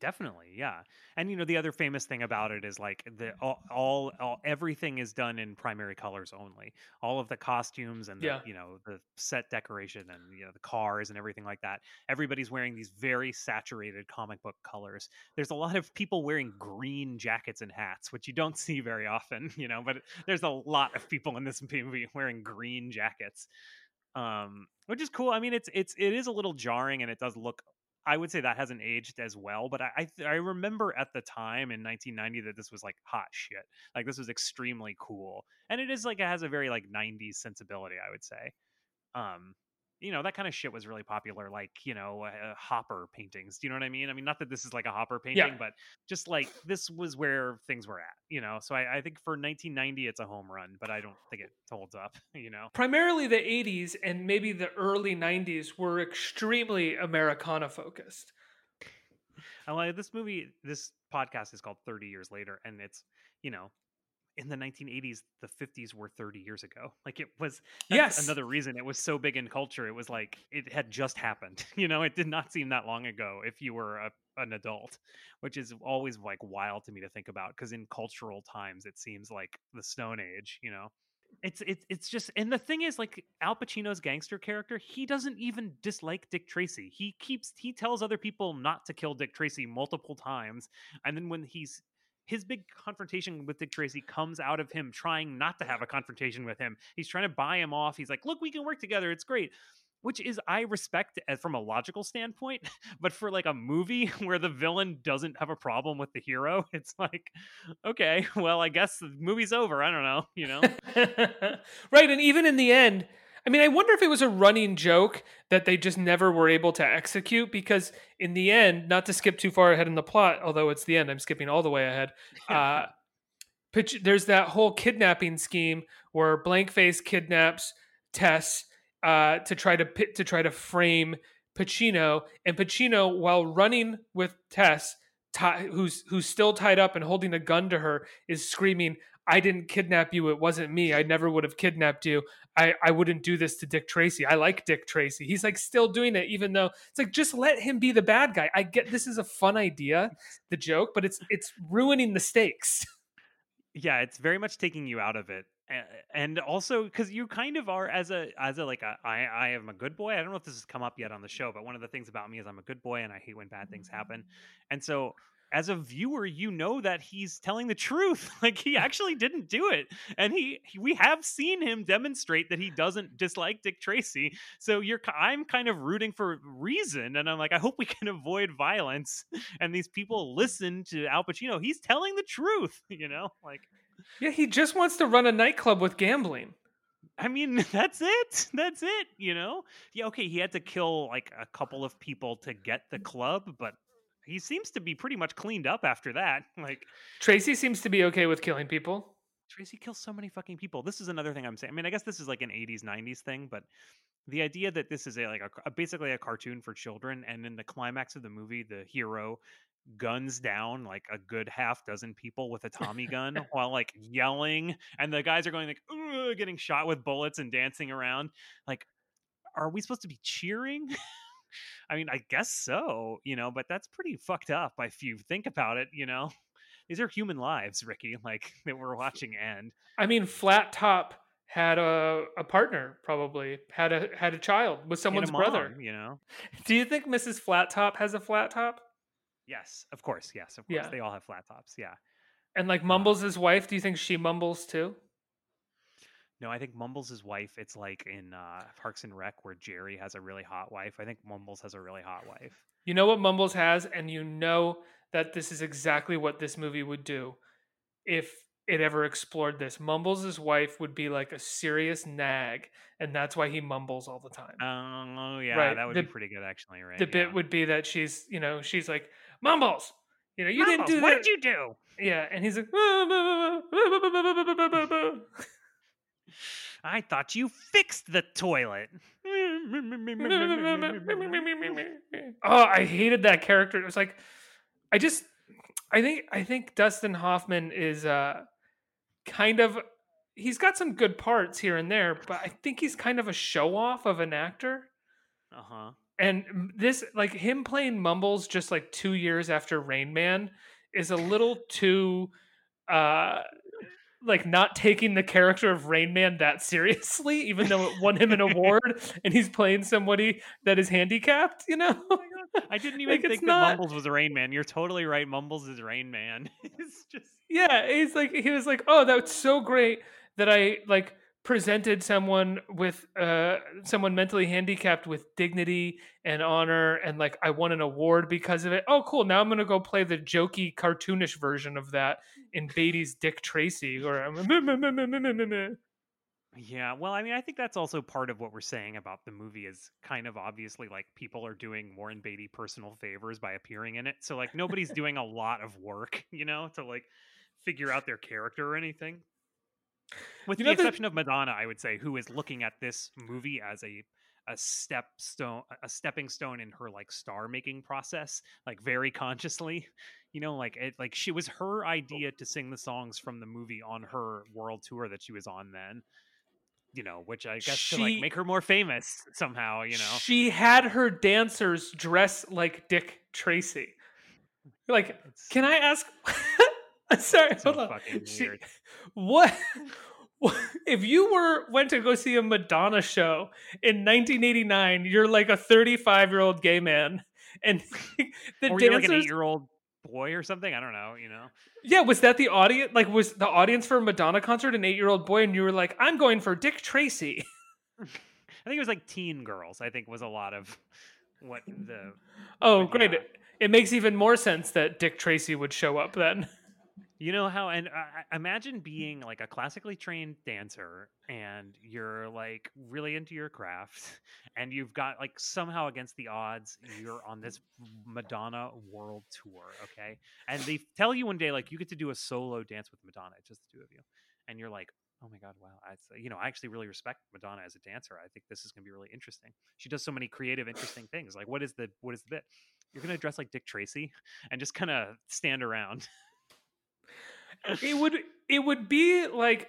Definitely, yeah. And you know, the other famous thing about it is like the all, all, all everything is done in primary colors only. All of the costumes and the, Yeah. you know the set decoration and you know the cars and everything like that. Everybody's wearing these very saturated comic book colors. There's a lot of people wearing green jackets and hats, which you don't see very often, you know. But there's a lot of people in this movie wearing green jackets, um, which is cool. I mean, it's it's it is a little jarring and it does look I would say that hasn't aged as well, but I I, I remember at the time in 1990 that this was like hot shit. Like this was extremely cool, and it is like it has a very like 90s sensibility. I would say, um, you know that kind of shit was really popular. Like you know uh, Hopper paintings. Do you know what I mean? I mean not that this is like a Hopper painting, but just like this was where things were at. You know, so I, I think for 1990 it's a home run, but I don't think it holds up. You know. Primarily the 80s and maybe the early 90s were extremely Americana focused. I like this movie. This podcast is called 30 Years Later, and it's you know, in the 1980s, the 50s were 30 years ago. Like it was. Yes. Another reason it was so big in culture. It was like it had just happened. You know, it did not seem that long ago if you were a, an adult, which is always like wild to me to think about because in cultural times it seems like the Stone Age. You know. It's it's it's just and the thing is like Al Pacino's gangster character, he doesn't even dislike Dick Tracy. He keeps he tells other people not to kill Dick Tracy multiple times, and then when he's his big confrontation with Dick Tracy comes out of him trying not to have a confrontation with him. He's trying to buy him off. He's like, "Look, we can work together. It's great." Which is I respect as from a logical standpoint, but for like a movie where the villain doesn't have a problem with the hero, it's like, okay, well, I guess the movie's over. I don't know, you know. right, and even in the end, I mean, I wonder if it was a running joke that they just never were able to execute because in the end, not to skip too far ahead in the plot, although it's the end, I'm skipping all the way ahead. Uh, there's that whole kidnapping scheme where Blankface kidnaps Tess uh, to try to pit, to try to frame Pacino, and Pacino, while running with Tess, who's who's still tied up and holding a gun to her, is screaming, "I didn't kidnap you. It wasn't me. I never would have kidnapped you. I I wouldn't do this to Dick Tracy. I like Dick Tracy. He's like still doing it, even though it's like just let him be the bad guy. I get this is a fun idea, the joke, but it's it's ruining the stakes." yeah it's very much taking you out of it and also because you kind of are as a as a like a, I I am a good boy. I don't know if this has come up yet on the show, but one of the things about me is I'm a good boy and I hate when bad things happen. Mm-hmm. And so as a viewer, you know that he's telling the truth. Like he actually didn't do it, and he, he we have seen him demonstrate that he doesn't dislike Dick Tracy. So you're I'm kind of rooting for reason, and I'm like I hope we can avoid violence. And these people listen to Al Pacino. He's telling the truth, you know, like. Yeah, he just wants to run a nightclub with gambling. I mean, that's it. That's it. You know. Yeah. Okay. He had to kill like a couple of people to get the club, but he seems to be pretty much cleaned up after that. Like Tracy seems to be okay with killing people. Tracy kills so many fucking people. This is another thing I'm saying. I mean, I guess this is like an 80s 90s thing, but the idea that this is a like a, a- basically a cartoon for children, and in the climax of the movie, the hero guns down like a good half dozen people with a Tommy gun while like yelling, and the guys are going like getting shot with bullets and dancing around. Like, are we supposed to be cheering? I mean, I guess so, you know, but that's pretty fucked up if you think about it, you know. These are human lives, Ricky, like that we're watching end. I mean, Flat Top had a, a partner, probably had a had a child with someone's a brother. you know. Do you think Mrs. Flat Top has a flat top? Yes, of course, yes, of course. Yeah. They all have flat tops, yeah. And like mumbles his wife, do you think she mumbles too? No, I think Mumbles' wife, it's like in uh, Parks and Rec where Jerry has a really hot wife. I think Mumbles has a really hot wife. You know what Mumbles has, and you know that this is exactly what this movie would do if it ever explored this. Mumbles' wife would be like a serious nag, and that's why he mumbles all the time. Oh, yeah, Right, that would the- be pretty good, actually, right? the yeah. bit would be that she's, you know, she's like, Mumbles, you know, you didn't do What that. What did you do? Yeah, and he's like, I thought you fixed the toilet. oh, I hated that character. It was like, I just, I think I think Dustin Hoffman is uh kind of he's got some good parts here and there, but I think he's kind of a show off of an actor. Uh huh. And this like him playing Mumbles just like 2 years after Rain Man is a little too uh like not taking the character of Rain Man that seriously, even though it won him an award and he's playing somebody that is handicapped, you know? Oh I didn't even Like, think that not- Mumbles was Rain Man. You're totally right. Mumbles is Rain Man. it's just Yeah, he's like he was like, "Oh, that's so great that I like presented someone with uh someone mentally handicapped with dignity and honor and like I won an award because of it. Oh, cool. Now I'm to go play the jokey cartoonish version of that in Beatty's Dick Tracy or Yeah, well, I mean, I think that's also part of what we're saying about the movie is kind of obviously like people are doing Warren Beatty personal favors by appearing in it. So like nobody's doing a lot of work, you know, to like figure out their character or anything. With You the exception of Madonna, I would say, who is looking at this movie as a a step stone a stepping stone in her like star making process like very consciously. You know like it like she was her oh. idea to sing the songs from the movie on her world tour that she was on then you know which i guess to like make her more famous somehow you know? She had her dancers dress like Dick Tracy. Like, can I ask sorry, so hold on. She- what what- if you were went to go see a Madonna show in 1989? You're like a 35 year old gay man, and the or you're like an eight-year-old boy or something i don't know you know yeah, was that the audience? Like, was the audience for a Madonna concert an eight year old boy? And you were like, I'm going for Dick Tracy. i think it was like teen girls i think was a lot of what the Oh, great! yeah. It, it makes even more sense that Dick Tracy would show up then. You know how, and uh, imagine being like a classically trained dancer, and you're like really into your craft, and you've got like somehow against the odds, you're on this Madonna world tour, okay? And they tell you one day like you get to do a solo dance with Madonna, just the two of you, and you're like, oh my god, wow, I, you know, I actually really respect Madonna as a dancer. I think this is gonna be really interesting. She does so many creative, interesting things. Like, what is the what is the bit? You're gonna dress like Dick Tracy and just kind of stand around. It would it would be like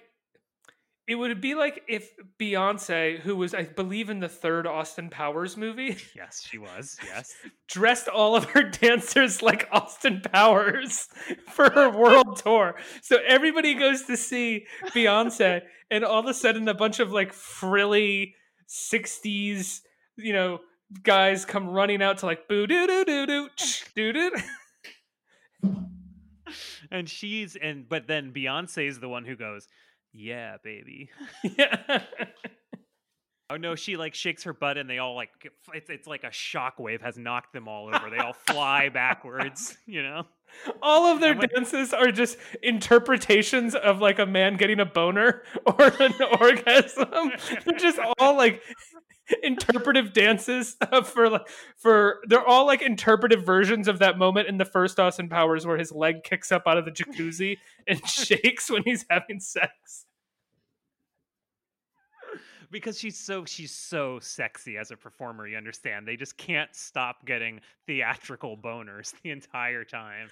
it would be like if Beyonce, who was I believe in the third Austin Powers movie, Yes, she was. Yes. dressed all of her dancers like Austin Powers for her world tour. So everybody goes to see Beyonce, and all of a sudden, a bunch of like frilly '60s, you know, guys come running out to like boo doo doo doo doo doo doo. And she's and but then Beyonce is the one who goes, "Yeah, baby." Yeah. Oh no, she like shakes her butt and they all like it's it's like a shockwave has knocked them all over. They all fly backwards, you know. All of their dances are just interpretations of like a man getting a boner or an orgasm. They're just all like interpretive dances uh, for like for they're all like interpretive versions of that moment in the first Austin Powers where his leg kicks up out of the jacuzzi and shakes when he's having sex. Because she's so she's so sexy as a performer, you understand. They just can't stop getting theatrical boners the entire time.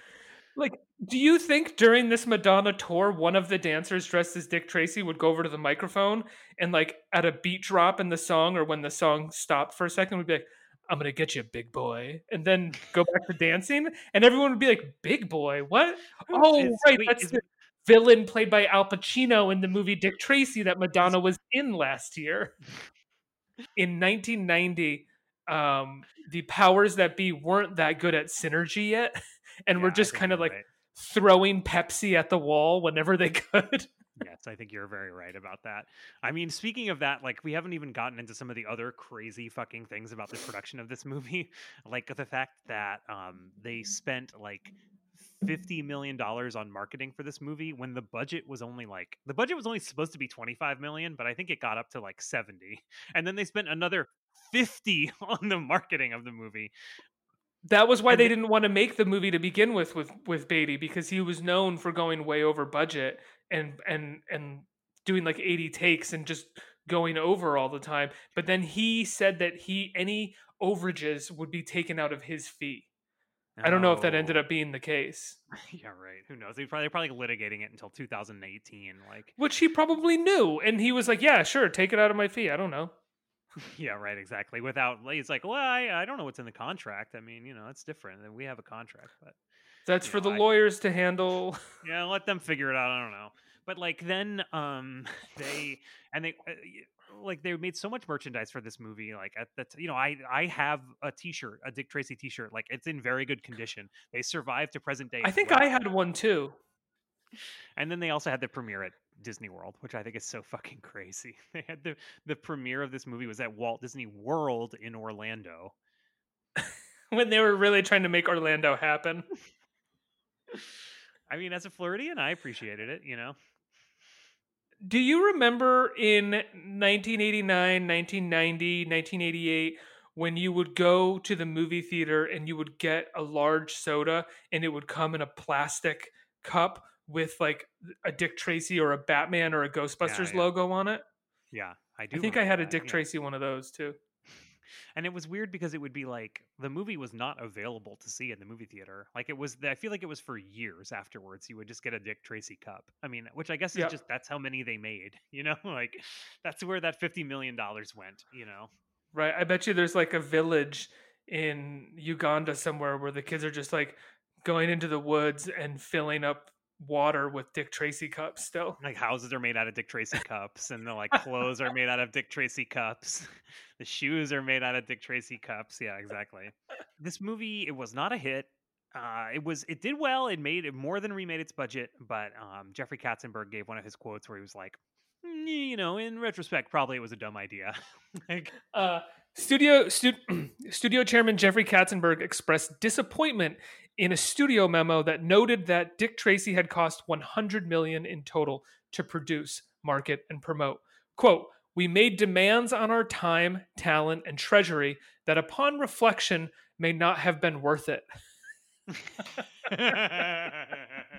Like, do you think during this Madonna tour, one of the dancers dressed as Dick Tracy would go over to the microphone and, like, at a beat drop in the song or when the song stopped for a second, would be like, I'm going to get you, big boy, and then go back to dancing? And everyone would be like, Big boy? What? Oh, right. wait, That's the villain played by Al Pacino in the movie Dick Tracy that Madonna was in last year. In 1990, um, the powers that be weren't that good at synergy yet. And Yeah, we're just kind of like right. throwing Pepsi at the wall whenever they could. Yes, I think you're very right about that. I mean, speaking of that, like we haven't even gotten into some of the other crazy fucking things about the production of this movie, like the fact that um they spent like 50 million dollars on marketing for this movie when the budget was only like the budget was only supposed to be 25 million, but I think it got up to like 70. And then they spent another 50 on the marketing of the movie. That was why And they didn't want to make the movie to begin with with with Beatty because he was known for going way over budget and and and doing like 80 takes and just going over all the time. But then he said that he any overages would be taken out of his fee. I don't know if that ended up being the case, yeah, right. Who knows? They probably probably litigating it until 2018. Like, which he probably knew, and he was like, "Yeah, sure, take it out of my fee." I don't know. yeah, right, exactly. Without, it's like, well, I, I don't know what's in the contract. I mean, you know, it's different. and We have a contract, but That's for know, the I- lawyers to handle. yeah, let them figure it out. I don't know. But like then, um, they and they uh, like they made so much merchandise for this movie. Like at that, you know, I I have a T-shirt, a Dick Tracy T-shirt. Like it's in very good condition. They survived to present day. I think well. I had one too. And then they also had the premiere at Disney World, which I think is so fucking crazy. They had the the premiere of this movie was at Walt Disney World in Orlando. when they were really trying to make Orlando happen. I mean, as a Floridian, I appreciated it. You know, Do you remember in 1989, 1990, 1988 when you would go to the movie theater and you would get a large soda and it would come in a plastic cup with like a Dick Tracy or a Batman or a Ghostbusters yeah. logo on it? yeah, I do. I think I had a that, Dick yeah. Tracy one of those too. and it was weird because it would be like the movie was not available to see in the movie theater like it was i feel like it was for years afterwards you would just get a dick tracy cup i mean which i guess is Yeah. just that's how many they made you know like that's where that 50 million dollars went you know Right. I bet you there's like a village in Uganda somewhere where the kids are just like going into the woods and filling up water with Dick Tracy cups still. like houses are made out of dick tracy cups and the like clothes are made out of dick tracy cups. The shoes are made out of dick tracy cups. Yeah exactly. This movie it was not a hit. Uh, it was it did well. It made it more than remade its budget but um, jeffrey katzenberg gave one of his quotes where he was like "Mm, you know in retrospect probably it was a dumb idea. Like Uh, studio stu- studio chairman Jeffrey Katzenberg expressed disappointment in a studio memo that noted that Dick Tracy had cost 100 million in total to produce, market, and promote. "Quote: We made demands on our time, talent, and treasury that, upon reflection, may not have been worth it."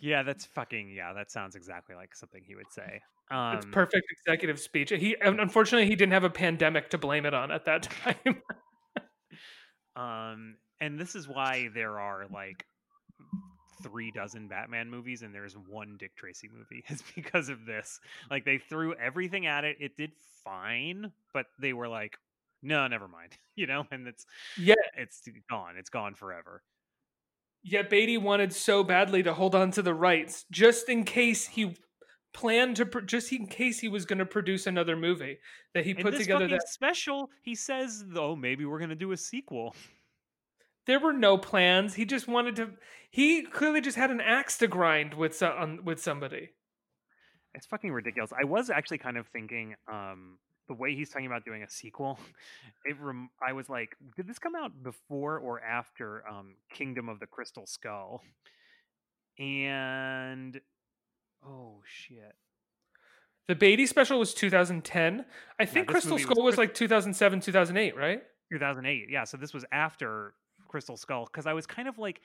yeah that's fucking yeah that sounds exactly like something he would say um It's perfect executive speech. He unfortunately he didn't have a pandemic to blame it on at that time. Um, and this is why there are like three dozen Batman movies and there's one Dick Tracy movie. It's because of this. Like they threw everything at it. It did fine, but they were like, no, never mind. You know, and it's yeah, it's gone. It's gone forever. Yet Beatty wanted so badly to hold on to the rights just in case he planned to pro- just in case he was going to produce another movie that he And put this together that special, he says, though, maybe we're gonna do a sequel. there were no plans. He just wanted to he clearly just had an axe to grind with so- on, with somebody. It's fucking ridiculous. I was actually kind of thinking, um, the way he's talking about doing a sequel, it rem- I was like, did this come out before or after um, Kingdom of the Crystal Skull? And oh shit, The Beatty special was 2010. I think this Crystal movie was Skull was like 2007, 2008, right? 2008. Yeah, so this was after Crystal Skull because I was kind of like,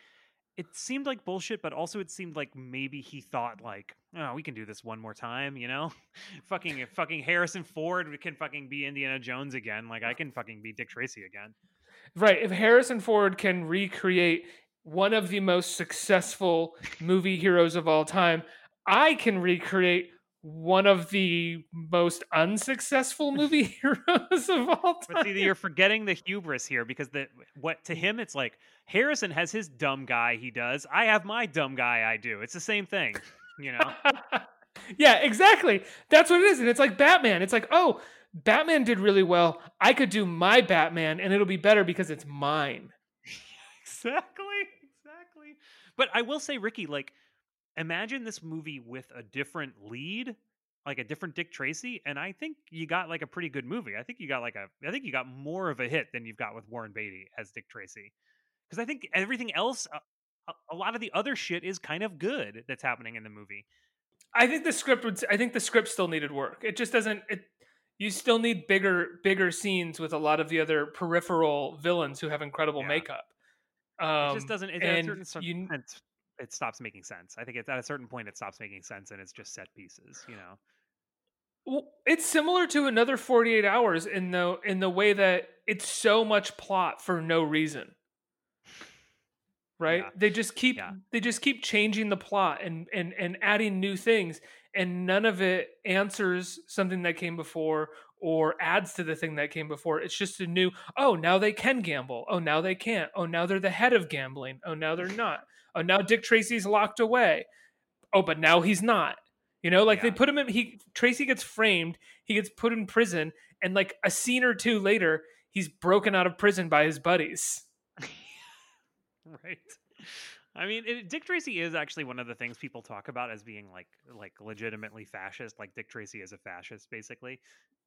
it seemed like bullshit, but also it seemed like maybe he thought like, oh, we can do this one more time, you know? fucking fucking Harrison Ford can fucking be Indiana Jones again. Like I can fucking be Dick Tracy again. Right. If Harrison Ford can recreate one of the most successful movie heroes of all time, I can recreate one of the most unsuccessful movie heroes of all time. But see, you're forgetting the hubris here because the what to him it's like Harrison has his dumb guy he does. I have my dumb guy I do. It's the same thing, you know. yeah, exactly. That's what it is. And it's like Batman. It's like, oh, Batman did really well. I could do my Batman and it'll be better because it's mine. exactly, exactly. But I will say, Ricky, like, imagine this movie with a different lead, like a different Dick Tracy, and I think you got like a pretty good movie. I think you got like a, I think you got more of a hit than you've got with Warren Beatty as Dick Tracy, because I think everything else, uh, a, a lot of the other shit is kind of good that's happening in the movie. I think the script would. I think the script still needed work. It just doesn't. It you still need bigger, bigger scenes with a lot of the other peripheral villains who have incredible Yeah. It Um, just doesn't. It, and certain cer- you- it stops making sense. I think it's at a certain point it stops making sense, and it's just set pieces. You know. Well, it's similar to another 48 hours in the in the way that it's so much plot for no reason. right? Yeah. They just keep Yeah. they just keep changing the plot and and and adding new things and none of it answers something that came before or adds to the thing that came before. It's just a new, oh, now they can gamble. Oh, now they can't. Oh, now they're the head of gambling. Oh, now they're not. Oh, now Dick Tracy's locked away. Oh, but now he's not. You know, like they put him in he Tracy gets framed, he gets put in prison, and like a scene or two later, he's broken out of prison by his buddies. right i mean it, dick tracy is actually one of the things people talk about as being like like legitimately fascist like dick tracy is a fascist basically.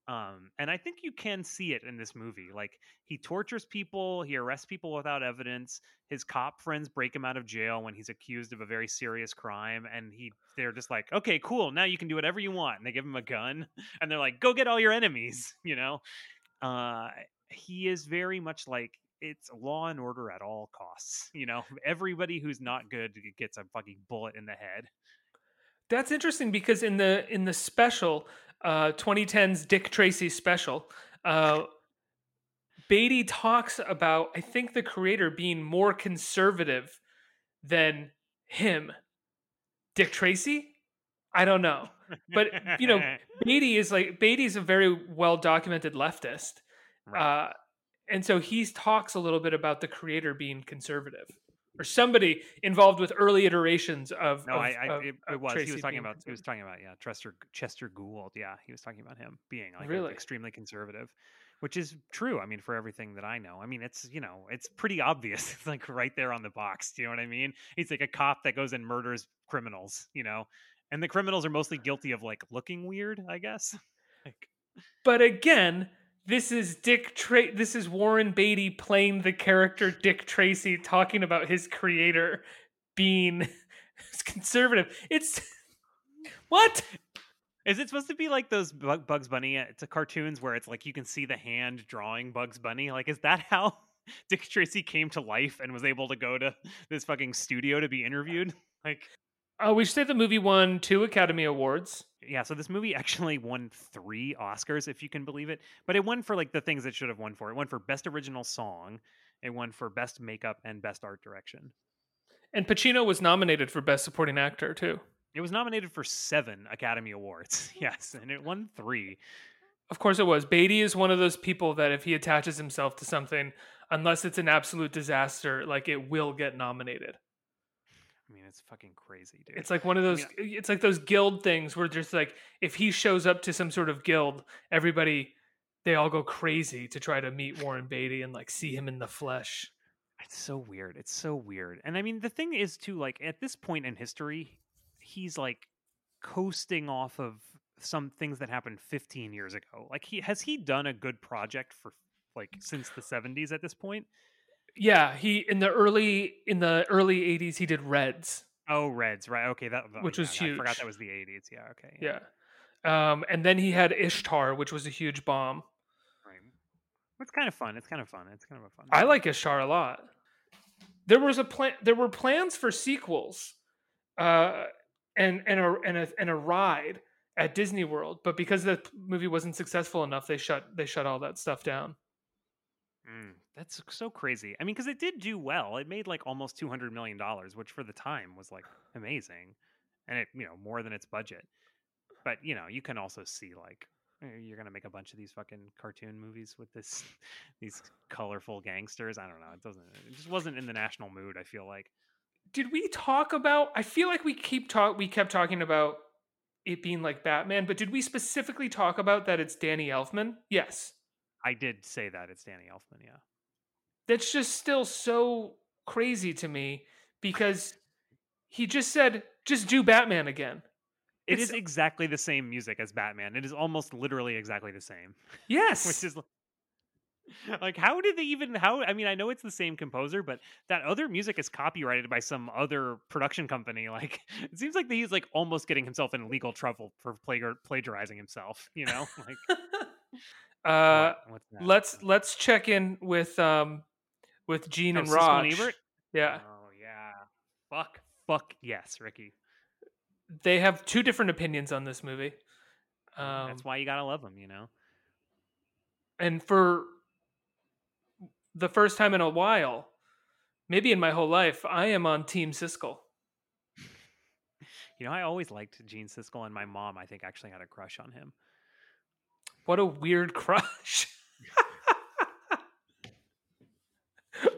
Um and i think you can see it in this movie like he tortures people he arrests people without evidence his cop friends break him out of jail when he's accused of a very serious crime and he they're just like okay cool now you can do whatever you want and they give him a gun and they're like go get all your enemies you know? Uh he is very much like it's law and order at all costs. You know, everybody who's not good gets a fucking bullet in the head. That's interesting because in the in the special, uh, 2010's Dick Tracy special, uh, Beatty talks about I think the creator being more conservative than him. Dick Tracy, I don't know, but you know, Beatty is like Beatty's a very well documented leftist, Right. uh, and so he talks a little bit about the creator being conservative. Or somebody involved with early iterations of no, of- I, I of- it, it was. He was talking about. He was talking about yeah, Chester Chester Gould. Yeah, he was talking about him being like Really? extremely conservative, which is true. I mean, for everything that I know, I mean, it's you know, it's pretty obvious. It's like right there on the box. Do you know what I mean? He's like a cop that goes and murders criminals. You know, and the criminals are mostly guilty of like looking weird. I guess. Like, But again, this is Dick Tra- this is Warren Beatty playing the character Dick Tracy talking about his creator being conservative. It's what? Is it supposed to be like those Bugs Bunny? uh, It's a cartoons where it's like you can see the hand drawing Bugs Bunny. Like, is that how Dick Tracy came to life and was able to go to this fucking studio to be interviewed? Like, Uh, we should say the movie won two Academy Awards. yeah. So this movie actually won three Oscars, if you can believe it. But it won for like the things it should have won for. It won for best original song. It won for best makeup and best art direction. And Pacino was nominated for Best Supporting Actor too. It was nominated for seven Academy Awards. Yes, and it won three. Of course it was. Beatty is one of those people that if he attaches himself to something, unless it's an absolute disaster, like it will get nominated. I mean, it's fucking crazy, dude. It's like one of those. It's like those guild things where just like if he shows up to some sort of guild, everybody they all go crazy to try to meet Warren Beatty and like see him in the flesh. It's so weird. It's so weird. And I mean, the thing is, too, like at this point in history, he's like coasting off of some things that happened 15 years ago. Like, he has he done a good project for like since the 70s at this point? Yeah, he in the early in the early '80s he did Reds, Oh, Reds, right? Okay, that oh, Which yeah, was huge. I forgot that was the 80s. Yeah, okay, yeah, um, and then he had Ishtar, which was a huge bomb. right. It's kind of fun. It's kind of fun. It's kind of a fun. I like Ishtar a lot. There was a plan. There were plans for sequels, uh, and and a and a and a ride at Disney World, but because the movie wasn't successful enough, they shut they shut all that stuff down. Mm, that's so crazy. I mean, because it did do well. It made like almost two hundred million dollars, which for the time was like amazing, and it you know more than its budget. But you know, you can also see like eh, you're gonna make a bunch of these fucking cartoon movies with this these colorful gangsters. I don't know. It doesn't. It just wasn't in the national mood. I feel like. Did we talk about? I feel like we keep talk. We kept talking about it being like Batman, but did we specifically talk about that it's Danny Elfman? Yes. I did say that it's Danny Elfman. Yeah. That's just still so crazy to me because he just said, "Just do Batman again." It It's- is exactly the same music as Batman. It is almost literally exactly the same. Yes. which is like- how did they even how i mean i know it's the same composer but that other music is copyrighted by some other production company like it seems like he's like almost getting himself in legal trouble for plagiar- plagiarizing himself you know like uh, what- let's let's check in with um with Gene Oh, and Raj. and Ebert? Yeah, oh yeah fuck fuck yes ricky they have two different opinions on this movie. Um, that's why you gotta love them you know and for the first time in a while, maybe in my whole life, I am on Team Siskel. You know, I always liked Gene Siskel, and my mom, I think, actually had a crush on him. What a weird crush.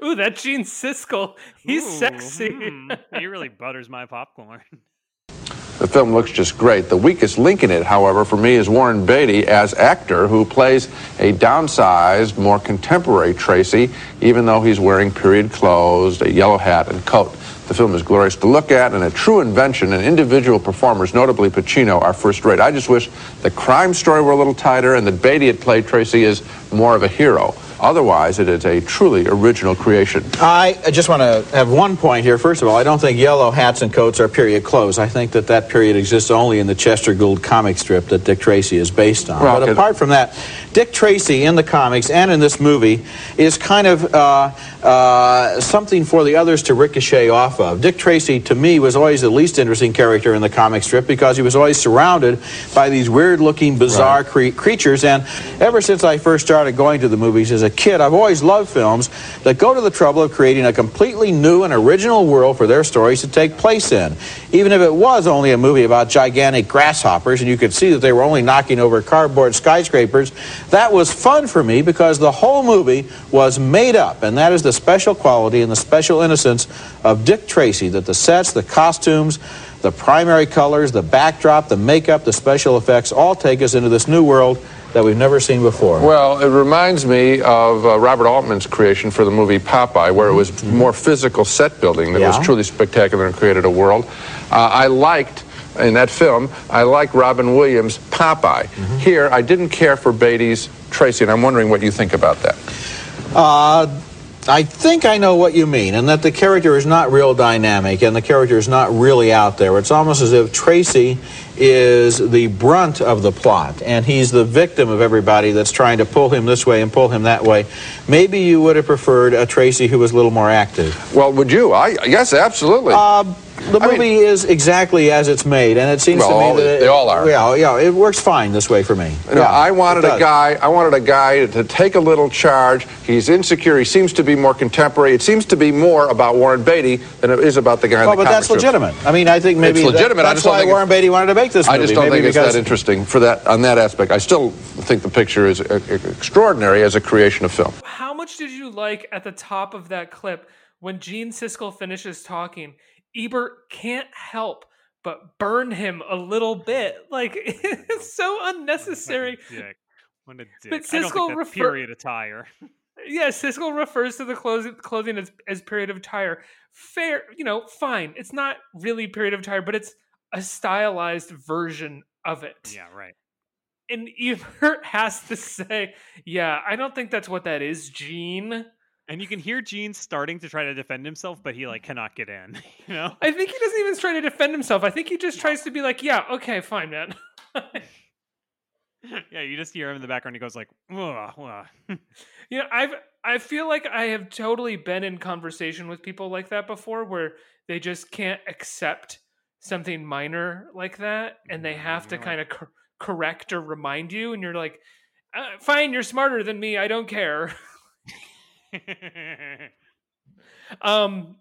Ooh, that Gene Siskel. He's Ooh, sexy. hmm, he really butters my popcorn. The film looks just great. The weakest link in it, however, for me is Warren Beatty as actor who plays a downsized, more contemporary Tracy, even though he's wearing period clothes, a yellow hat, and coat. The film is glorious to look at and a true invention, and individual performers, notably Pacino, are first rate. I just wish the crime story were a little tighter and that Beatty had played Tracy as more of a hero. Otherwise, it is a truly original creation. I just want to have one point here. First of all, I don't think yellow hats and coats are period clothes. I think that that period exists only in the Chester Gould comic strip that Dick Tracy is based on. Well, but apart from that, Dick Tracy in the comics and in this movie is kind of uh, uh, something for the others to ricochet off of. Dick Tracy, to me, was always the least interesting character in the comic strip because he was always surrounded by these weird-looking, bizarre cre- creatures. And ever since I first started going to the movies as a kid, I've always loved films that go to the trouble of creating a completely new and original world for their stories to take place in. Even if it was only a movie about gigantic grasshoppers and you could see that they were only knocking over cardboard skyscrapers, that was fun for me because the whole movie was made up. And that is the special quality and the special innocence of Dick Tracy that the sets, the costumes, the primary colors, the backdrop, the makeup, the special effects all take us into this new world that we've never seen before. Well, it reminds me of uh, Robert Altman's creation for the movie Popeye, where it was more physical set building that Yeah. was truly spectacular and created a world. Uh, I liked. In that film, I liked Robin Williams' Popeye. Here, I didn't care for Beatty's Tracy, and I'm wondering what you think about that. Uh, I think I know what you mean, and that the character is not real dynamic and the character is not really out there. It's almost as if Tracy is the brunt of the plot, and he's the victim of everybody that's trying to pull him this way and pull him that way. Maybe you would have preferred a Tracy who was a little more active. Well, would you? I yes, absolutely. Uh, the I mean- movie is exactly as it's made, and it seems Well, to me that it- they all are. Yeah, yeah, it works fine this way for me. Know, Yeah, I wanted a guy. I wanted a guy to take a little charge. He's insecure. He seems to be more contemporary. It seems to be more about Warren Beatty than it is about the guy. Well, in the but that's legitimate. I mean, I think maybe It's that- legitimate. I that's why Warren Beatty wanted to make this I just don't maybe think it's that interesting for that on that aspect. I still think the picture is extraordinary as a creation of film. How much did you like at the top of that clip when Gene Siskel finishes talking? Ebert can't help but burn him a little bit. Like it's so unnecessary. dick. What a dick. But I don't think Siskel refer- period attire. Yeah, Siskel refers to the clothing clothing as, as period of attire. Fair, you know, fine. It's not really period of attire, but it's a stylized version of it. Yeah, right. And Ebert has to say, "Yeah, I don't think that's what that is, Gene." And you can hear Gene starting to try to defend himself, but he like cannot get in. You know? I think he doesn't even try to defend himself. I think he just tries to be like, "Yeah, okay, fine, man." yeah, you just hear him in the background. He goes like, "Ugh, ugh." You know, I've I feel like I have totally been in conversation with people like that before where they just can't accept something minor like that and they have to kind of cor- correct or remind you and you're like uh, fine you're smarter than me I don't care. um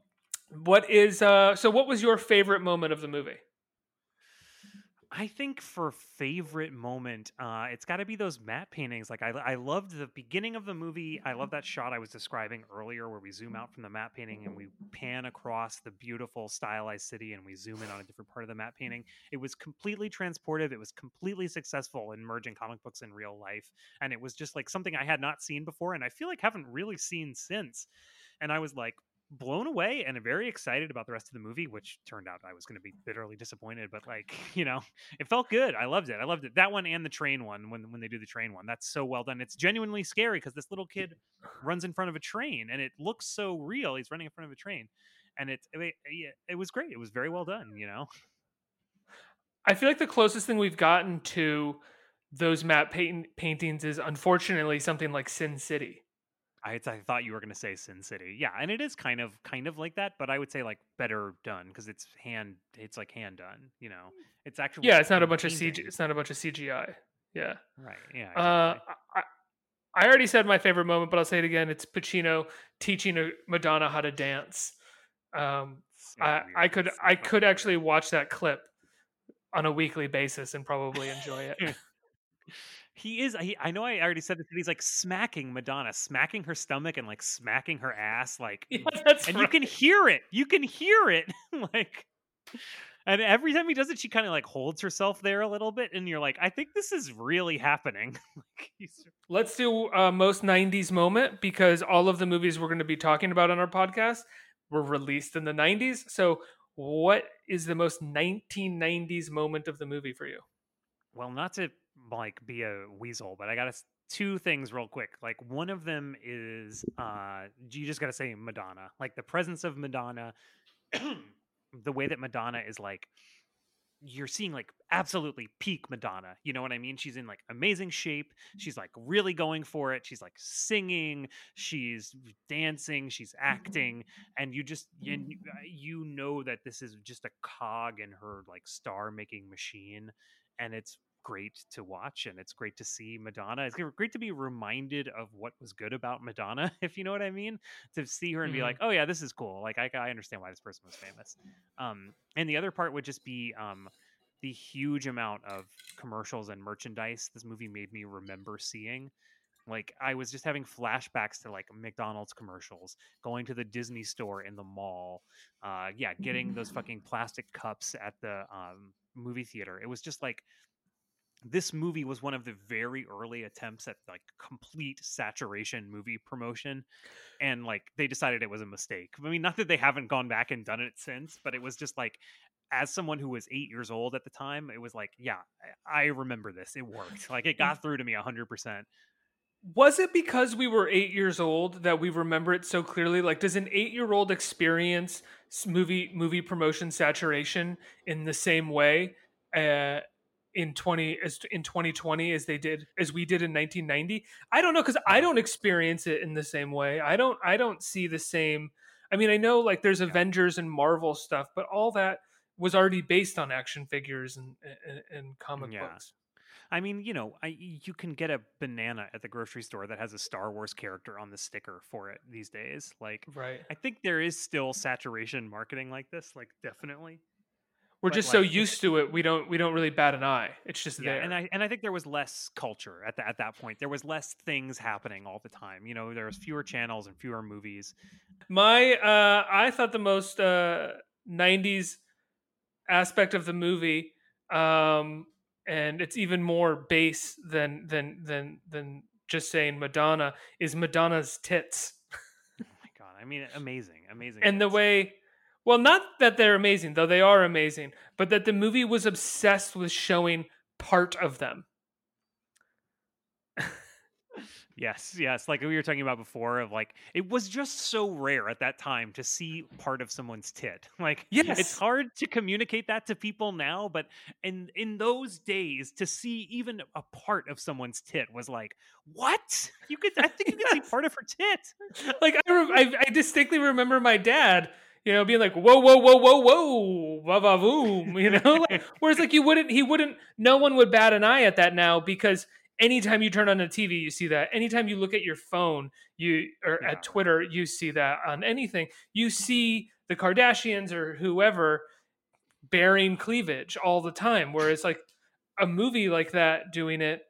what is uh so what was your favorite moment of the movie? I think for favorite moment, uh, it's got to be those matte paintings. Like I, I loved the beginning of the movie. I love that shot I was describing earlier, where we zoom out from the matte painting and we pan across the beautiful stylized city, and we zoom in on a different part of the matte painting. It was completely transportive. It was completely successful in merging comic books in real life, and it was just like something I had not seen before, and I feel like haven't really seen since. And I was like, blown away and very excited about the rest of the movie, which turned out I was going to be bitterly disappointed. But like, you know, it felt good. I loved it. I loved it. That one and the train one when when they do the train one. That's so well done. It's genuinely scary because this little kid runs in front of a train and it looks so real. He's running in front of a train, and it it, it, was great. It was very well done. You know. I feel like the closest thing we've gotten to those matte paint- paintings is unfortunately something like Sin City. I, I thought you were going to say Sin City, yeah, and it is kind of kind of like that, but I would say like better done because it's hand, it's like hand done. You know, it's actually Yeah, it's not a bunch of. CG. It's not a bunch of CGI. Yeah. Right. Yeah. Uh. I, I already said my favorite moment, but I'll say it again. It's Pacino teaching a Madonna how to dance. Um, So I. I could so I could actually watch that clip on a weekly basis and probably enjoy it. He is. He, I know. I already said this, but he's like smacking Madonna, smacking her stomach and like smacking her ass, like, yeah, and right. you can hear it. You can hear it, like. And every time he does it, she kind of like holds herself there a little bit, and you're like, I think this is really happening. like Let's do uh, most 90s moment because all of the movies we're going to be talking about on our podcast were released in the 90s. So, what is the most 1990s moment of the movie for you? well, not to like be a weasel, but I got to two things real quick. Like one of them is uh you just got to say Madonna. Like the presence of Madonna the way that Madonna is like you're seeing like absolutely peak Madonna. You know what I mean? She's in like amazing shape. She's like really going for it. She's like singing, she's dancing, she's acting, and you just you, you know that this is just a cog in her like star making machine and it's great to watch and it's great to see Madonna. It's great to be reminded of what was good about Madonna, if you know what I mean. To see her and be Mhm. like, oh yeah, this is cool. Like I, I understand why this person was famous. Um, and the other part would just be um, the huge amount of commercials and merchandise this movie made me remember seeing. Like I was just having flashbacks to like McDonald's commercials, going to the Disney store in the mall, uh, yeah, getting those fucking plastic cups at the um, movie theater. It was just like this movie was one of the very early attempts at like complete saturation movie promotion and like they decided it was a mistake. I mean not that they haven't gone back and done it since but it was just like as someone who was eight years old at the time it was like yeah i remember this. It worked. Like it got through to me 100% Was it because we were eight years old that we remember it so clearly? Like, does an eight-year-old experience movie movie promotion saturation in the same way uh, in twenty as in twenty twenty as they did as we did in nineteen ninety? I don't know because I don't experience it in the same way. I don't I don't see the same. I mean, I know like there's Avengers and Marvel stuff, but all that was already based on action figures and and, and comic Yeah. books. I mean, you know, I you can get a banana at the grocery store that has a Star Wars character on the sticker for it these days. Like, Right. I think there is still saturation marketing like this. Like, definitely. We're just so used to it, we don't we don't really bat an eye. It's just Yeah, there. and I and I think there was less culture at that at that point. There was less things happening all the time. You know, there was fewer channels and fewer movies. My uh I thought the most uh 90s aspect of the movie um and it's even more base than than than than just saying Madonna is Madonna's tits. Oh my god! I mean, amazing, amazing. And the way well not that they're amazing, though they are amazing, but that the movie was obsessed with showing part of them. Yes, yes. Like we were talking about before, of like it was just so rare at that time to see part of someone's tit. Like, Yes. it's hard to communicate that to people now, but in in those days, to see even a part of someone's tit was like, what? You could, I think you could see part of her tit. like I, re- I, I distinctly remember my dad, you know, being like, "Whoa, whoa, whoa, whoa, whoa, va va voom," you know. Like, whereas, like, you wouldn't, he wouldn't, no one would bat an eye at that now because anytime you turn on a TV, you see that. Anytime you look at your phone, you or Yeah. at Twitter, you see that. On anything, you see the Kardashians or whoever bearing cleavage all the time. Whereas, like, a movie like that doing it.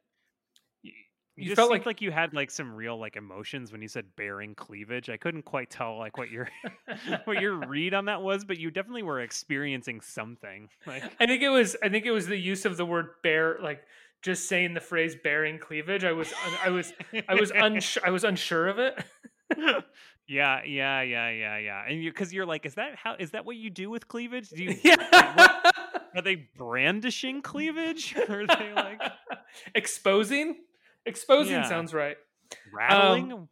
You, You just felt like like you had like some real like emotions when you said bearing cleavage. I couldn't quite tell like what your what your read on that was, but you definitely were experiencing something. Like I think it was. I think it was the use of the word bear, like just saying the phrase "bearing cleavage." I was. I was. I was unsure. I was unsure of it. yeah, yeah, yeah, yeah, yeah. And you because you're like, is that how is that what you do with cleavage? Do you yeah. are they brandishing cleavage? Or are they like Exposing. Exposing Yeah. sounds right. rattling?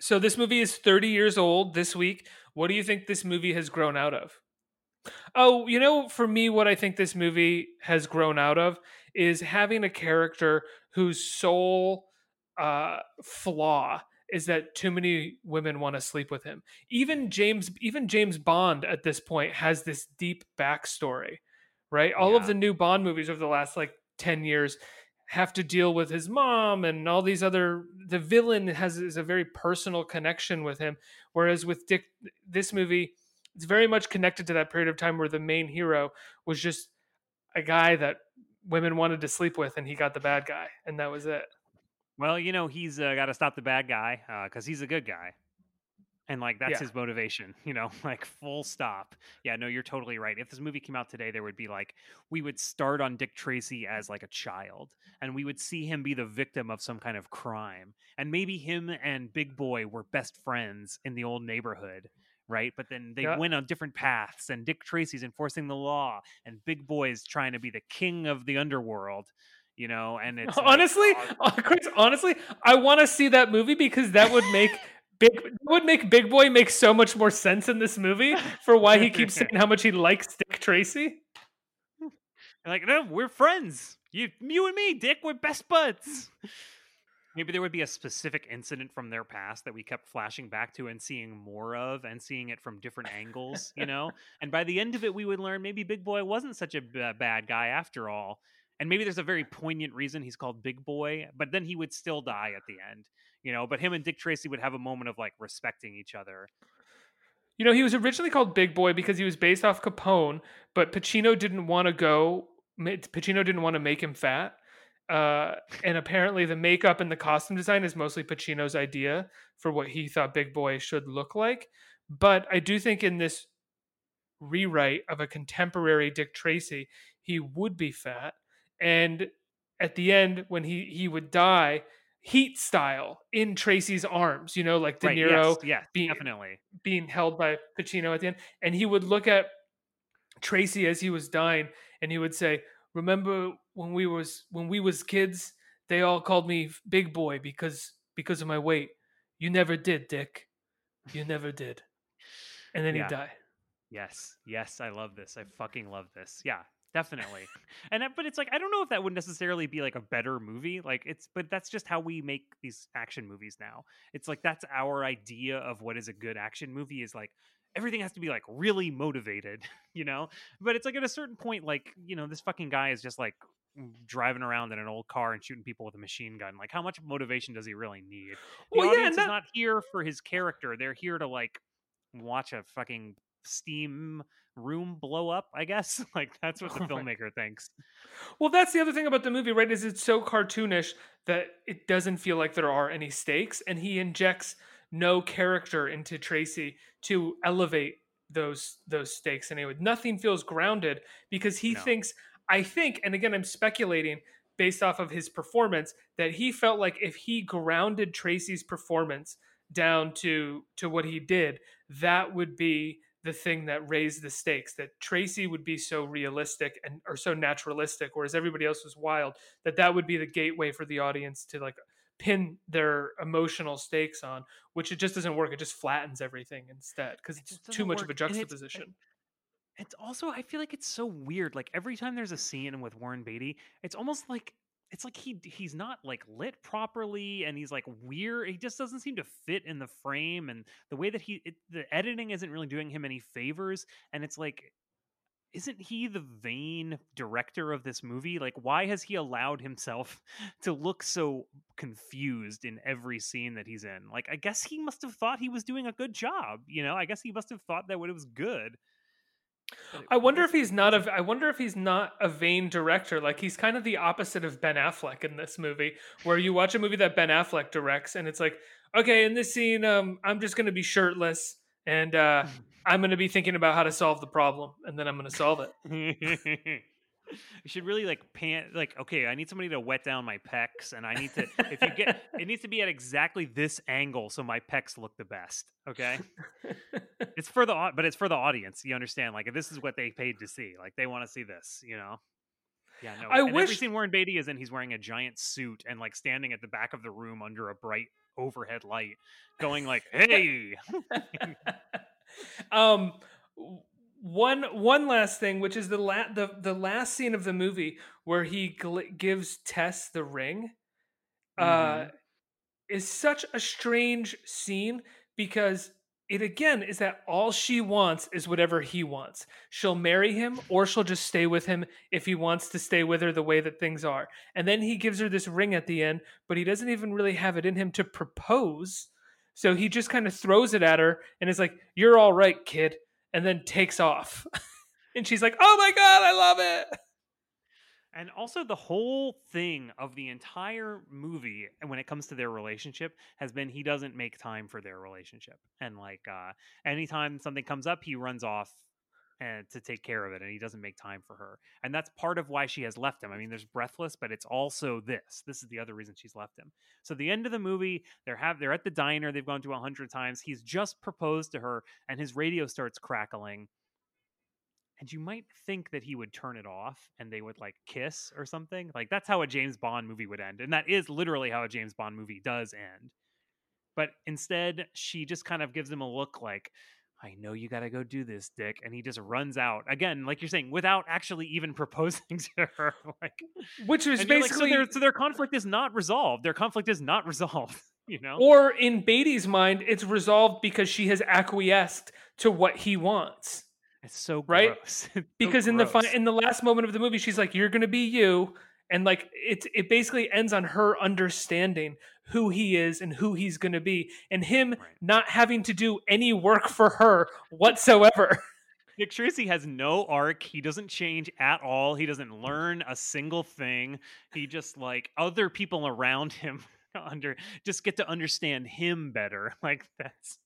So this movie is 30 years old this week. What do you think this movie has grown out of? Oh, you know, for me, what I think this movie has grown out of is having a character whose sole uh, flaw is that too many women want to sleep with him. Even James, even James Bond at this point has this deep backstory, right? All of the new Bond movies over the last like 10 years have to deal with his mom and all these other the villain has is a very personal connection with him whereas with dick this movie it's very much connected to that period of time where the main hero was just a guy that women wanted to sleep with and he got the bad guy and that was it Well, you know, he's uh, got to stop the bad guy because he's a good guy. And like that's Yeah. his motivation, you know, like full stop. Yeah, no, you're totally right. If this movie came out today, there would be like we would start on Dick Tracy as like a child, and we would see him be the victim of some kind of crime, and maybe him and Big Boy were best friends in the old neighborhood, right? But then they Yeah. went on different paths, and Dick Tracy's enforcing the law, and Big Boy's trying to be the king of the underworld, you know. And it's honestly, Chris, honestly, I want to see that movie because that would make big would make Big Boy make so much more sense in this movie for why he keeps saying how much he likes Dick Tracy. Like, no, we're friends. You, you and me, Dick, we're best buds. Maybe there would be a specific incident from their past that we kept flashing back to and seeing more of, and seeing it from different angles, you know. And by the end of it, we would learn maybe Big Boy wasn't such a b- bad guy after all. And maybe there's a very poignant reason he's called Big Boy, but then he would still die at the end, you know. But him and Dick Tracy would have a moment of like respecting each other. You know, he was originally called Big Boy because he was based off Capone, but Pacino didn't want to go. Pacino didn't want to make him fat, uh, and apparently the makeup and the costume design is mostly Pacino's idea for what he thought Big Boy should look like. But I do think in this rewrite of a contemporary Dick Tracy, he would be fat, and at the end when he he would die. Heat style in Tracy's arms, you know, like De right? Niro yes, yes, being- definitely. being held by Pacino at the end, and he would look at Tracy as he was dying, and he would say, "Remember when we was when we was kids? They all called me Big Boy because because of my weight. You never did, Dick. You never did." And then Yeah. he'd die. Yes, yes, I love this. I fucking love this. Yeah, definitely. and that- but it's like I don't know if that would necessarily be like a better movie. Like it's, but that's just how we make these action movies now. It's like that's our idea of what is a good action movie. Is like everything has to be like really motivated, you know. But it's like at a certain point, like you know, this fucking guy is just like driving around in an old car and shooting people with a machine gun. Like, how much motivation does he really need? The Well, yeah, audience and is not here for his character. They're here to like watch a fucking steam room blow up. I guess like that's what the Oh my filmmaker thinks. Well, that's the other thing about the movie, right? Is it's so cartoonish that it doesn't feel like there are any stakes, and he injects no character into Tracy to elevate those those stakes. Anyway, nothing feels grounded because he No. thinks. I think, and again, I'm speculating based off of his performance that he felt like if he grounded Tracy's performance down to to what he did, that would be the thing that raised the stakes that tracy would be so realistic and or so naturalistic whereas everybody else was wild that that would be the gateway for the audience to like pin their emotional stakes on which it just doesn't work it just flattens everything instead because It it's too much of a work, it's- juxtaposition It's also I feel like it's so weird. Like every time there's a scene with Warren Beatty, it's almost like it's like he he's not like lit properly and he's like weird. He just doesn't seem to fit in the frame and the way that he it, the editing isn't really doing him any favors. And it's like, isn't he the vain director of this movie? Like, why has he allowed himself to look so confused in every scene that he's in? Like, I guess he must have thought he was doing a good job. You know, I guess he must have thought that what it was good. I wonder if he's not a i wonder if he's not a vain director. Like he's kind of the opposite of ben affleck in this movie where you watch a movie that ben affleck directs and it's like okay in this scene um i'm just going to be shirtless and uh i'm going to be thinking about how to solve the problem and then i'm going to solve it you should really like pan like okay i need somebody to wet down my pecs and i need to if you get it needs to be at exactly this angle so my pecs look the best okay? It's for the but it's for the audience you understand? Like this is what they paid to see like they want to see this you know? Yeah no I and every scene warren beatty is in he's wearing a giant suit and like standing at the back of the room under a bright overhead light going like hey! Um one one last thing which is the la- the the last scene of the movie where he gl- gives Tess the ring uh Mhm. is such a strange scene because it again is that all she wants is whatever he wants. She'll marry him or she'll just stay with him if he wants to stay with her the way that things are. And then he gives her this ring at the end, but he doesn't even really have it in him to propose. So he just kind of throws it at her and is like, You're all right, kid. And then takes off. and she's like, Oh my God, I love it. And also, the whole thing of the entire movie, when it comes to their relationship, has been he doesn't make time for their relationship. And like, uh, anytime something comes up, he runs off and to take care of it, and he doesn't make time for her. And that's part of why she has left him. I mean, there's Breathless, but it's also this. This is the other reason she's left him. So the end of the movie, they're have they're at the diner. They've gone to a hundred times. He's just proposed to her, and his radio starts crackling and you might think that he would turn it off and they would like kiss or something. Like that's how a James Bond movie would end. And that is literally how a James Bond movie does end. But instead, she just kind of gives him a look like, I know you got to go do this, Dick. And he just runs out again, like you're saying, without actually even proposing to her. like, which is basically like, so, their, so their conflict is not resolved. Their conflict is not resolved. You know, or in Beatty's mind, it's resolved because she has acquiesced to what he wants. It's so right gross. because so in the gross. fi- in the last moment of the movie, she's like, "You're gonna be you," and like it it basically ends on her understanding who he is and who he's gonna be, and him Right. not having to do any work for her whatsoever. Dick Tracy has no arc. He doesn't change at all. He doesn't learn a single thing. He just like other people around him under just get to understand him better. Like that's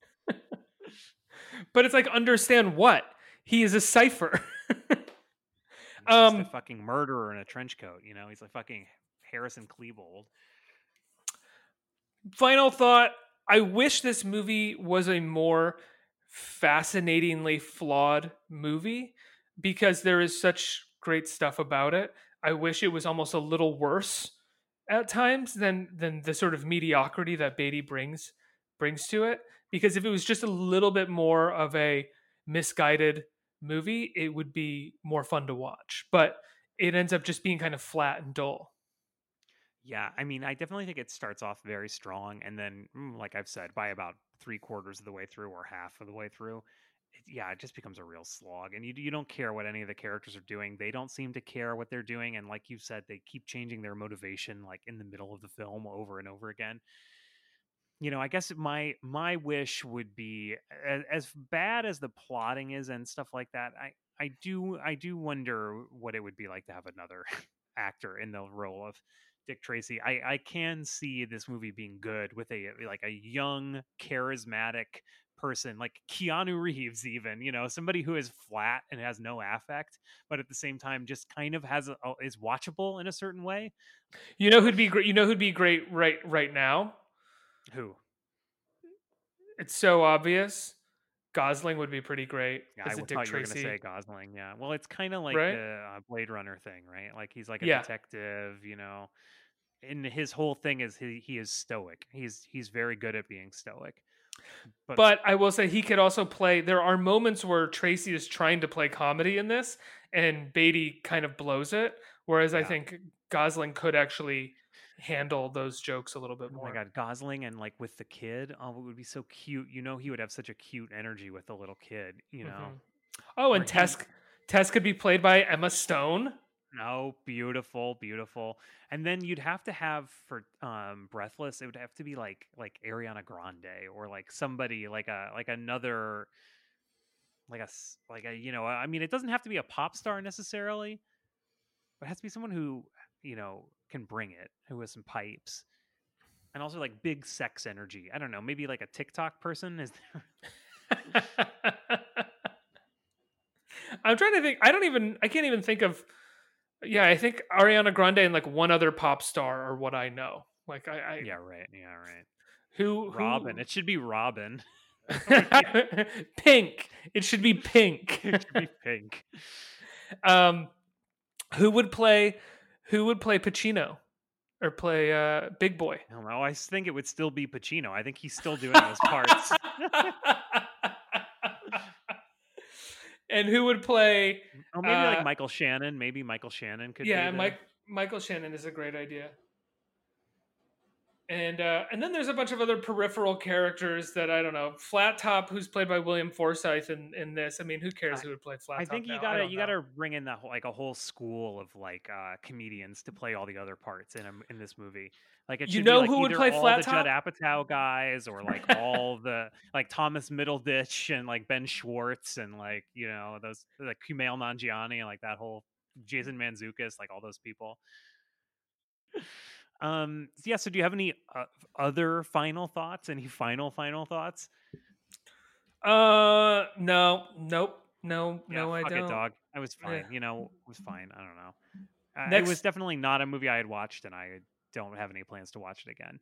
but it's like understand what he is a cipher. he's just a um, fucking murderer in a trench coat. You know, he's like fucking Harris and Klebold. Final thought i wish this movie was a more fascinatingly flawed movie because there is such great stuff about it. I wish it was almost a little worse at times than than the sort of mediocrity that beatty brings brings to it. Because if it was just a little bit more of a misguided movie it would be more fun to watch. But it ends up just being kind of flat and dull Yeah, I mean, I definitely think it starts off very strong, and then, mm, like I've said, by about three quarters of the way through or half of the way through, it, yeah, it just becomes a real slog. And you you don't care what any of the characters are doing; they don't seem to care what they're doing. And like you said, they keep changing their motivation, like in the middle of the film, over and over again. You know, I guess my my wish would be as, as bad as the plotting is and stuff like that. I I do I do wonder what it would be like to have another actor in the role of Dick Tracy. I I can see this movie being good with a like a young, charismatic person like Keanu Reeves, even you know somebody who is flat and has no affect, but at the same time just kind of has a, is watchable in a certain way. You know who'd be great? You know who'd be great right right now? Who? It's so obvious. Gosling would be pretty great Yeah, as I a Dick thought you were Tracy. going to say Gosling. Yeah. Well, it's kind of like Right? the uh, Blade Runner thing, right? Like he's like a Yeah. detective, you know. And his whole thing is he he is stoic. He's he's very good at being stoic. But, But I will say he could also play. There are moments where Tracy is trying to play comedy in this, and Beatty kind of blows it. Whereas I think Gosling could actually handle those jokes a little bit more. Oh my god, Gosling and like with the kid, oh, it would be so cute. You know, he would have such a cute energy with the little kid. You know, Mhm. Oh, and Tess Tess could be played by Emma Stone. oh, beautiful, beautiful. And then you'd have to have for um Breathless, it would have to be like like Ariana Grande or like somebody like a like another like a s- like a you know, I mean, it doesn't have to be a pop star necessarily, but it has to be someone who you know can bring it, who has some pipes. And also like big sex energy. I don't know, maybe like a TikTok person is there I'm trying to think. I don't even. I can't even think of. Yeah, I think Ariana Grande and like one other pop star are what I know. Like I, I Yeah, right. Yeah, right. who, who Robin. It should be Robin. pink. It should be pink. it should be pink. um, who would play? Who would play Pacino, or play uh, Big Boy? I don't know. I think it would still be Pacino. I think he's still doing those parts. and who would play? Or maybe Uh, like Michael Shannon. Maybe Michael Shannon could. yeah, Mike Michael Shannon is a great idea. And uh, and then there's a bunch of other peripheral characters that I don't know. Flat Top, who's played by William Forsythe in, in this. I mean, who cares who would play Flat I Top? I think you now? gotta you know. gotta bring in the whole, like a whole school of like uh comedians to play all the other parts in a, in this movie. Like it You know be, like, who would play all Flat the Judd Top? Apatow guys or like all the like Thomas Middleditch and like Ben Schwartz and like you know those like Kumail Nanjiani and like that whole Jason Mantzoukas like all those people. Um yeah, so do you have any uh, other final thoughts? Any final final thoughts? Uh, no, nope, no, Yeah, no, I don't. it, dog. I was Yeah. fine. You know, it was fine. I don't know. Uh, it was definitely not a movie I had watched, and I don't have any plans to watch it again.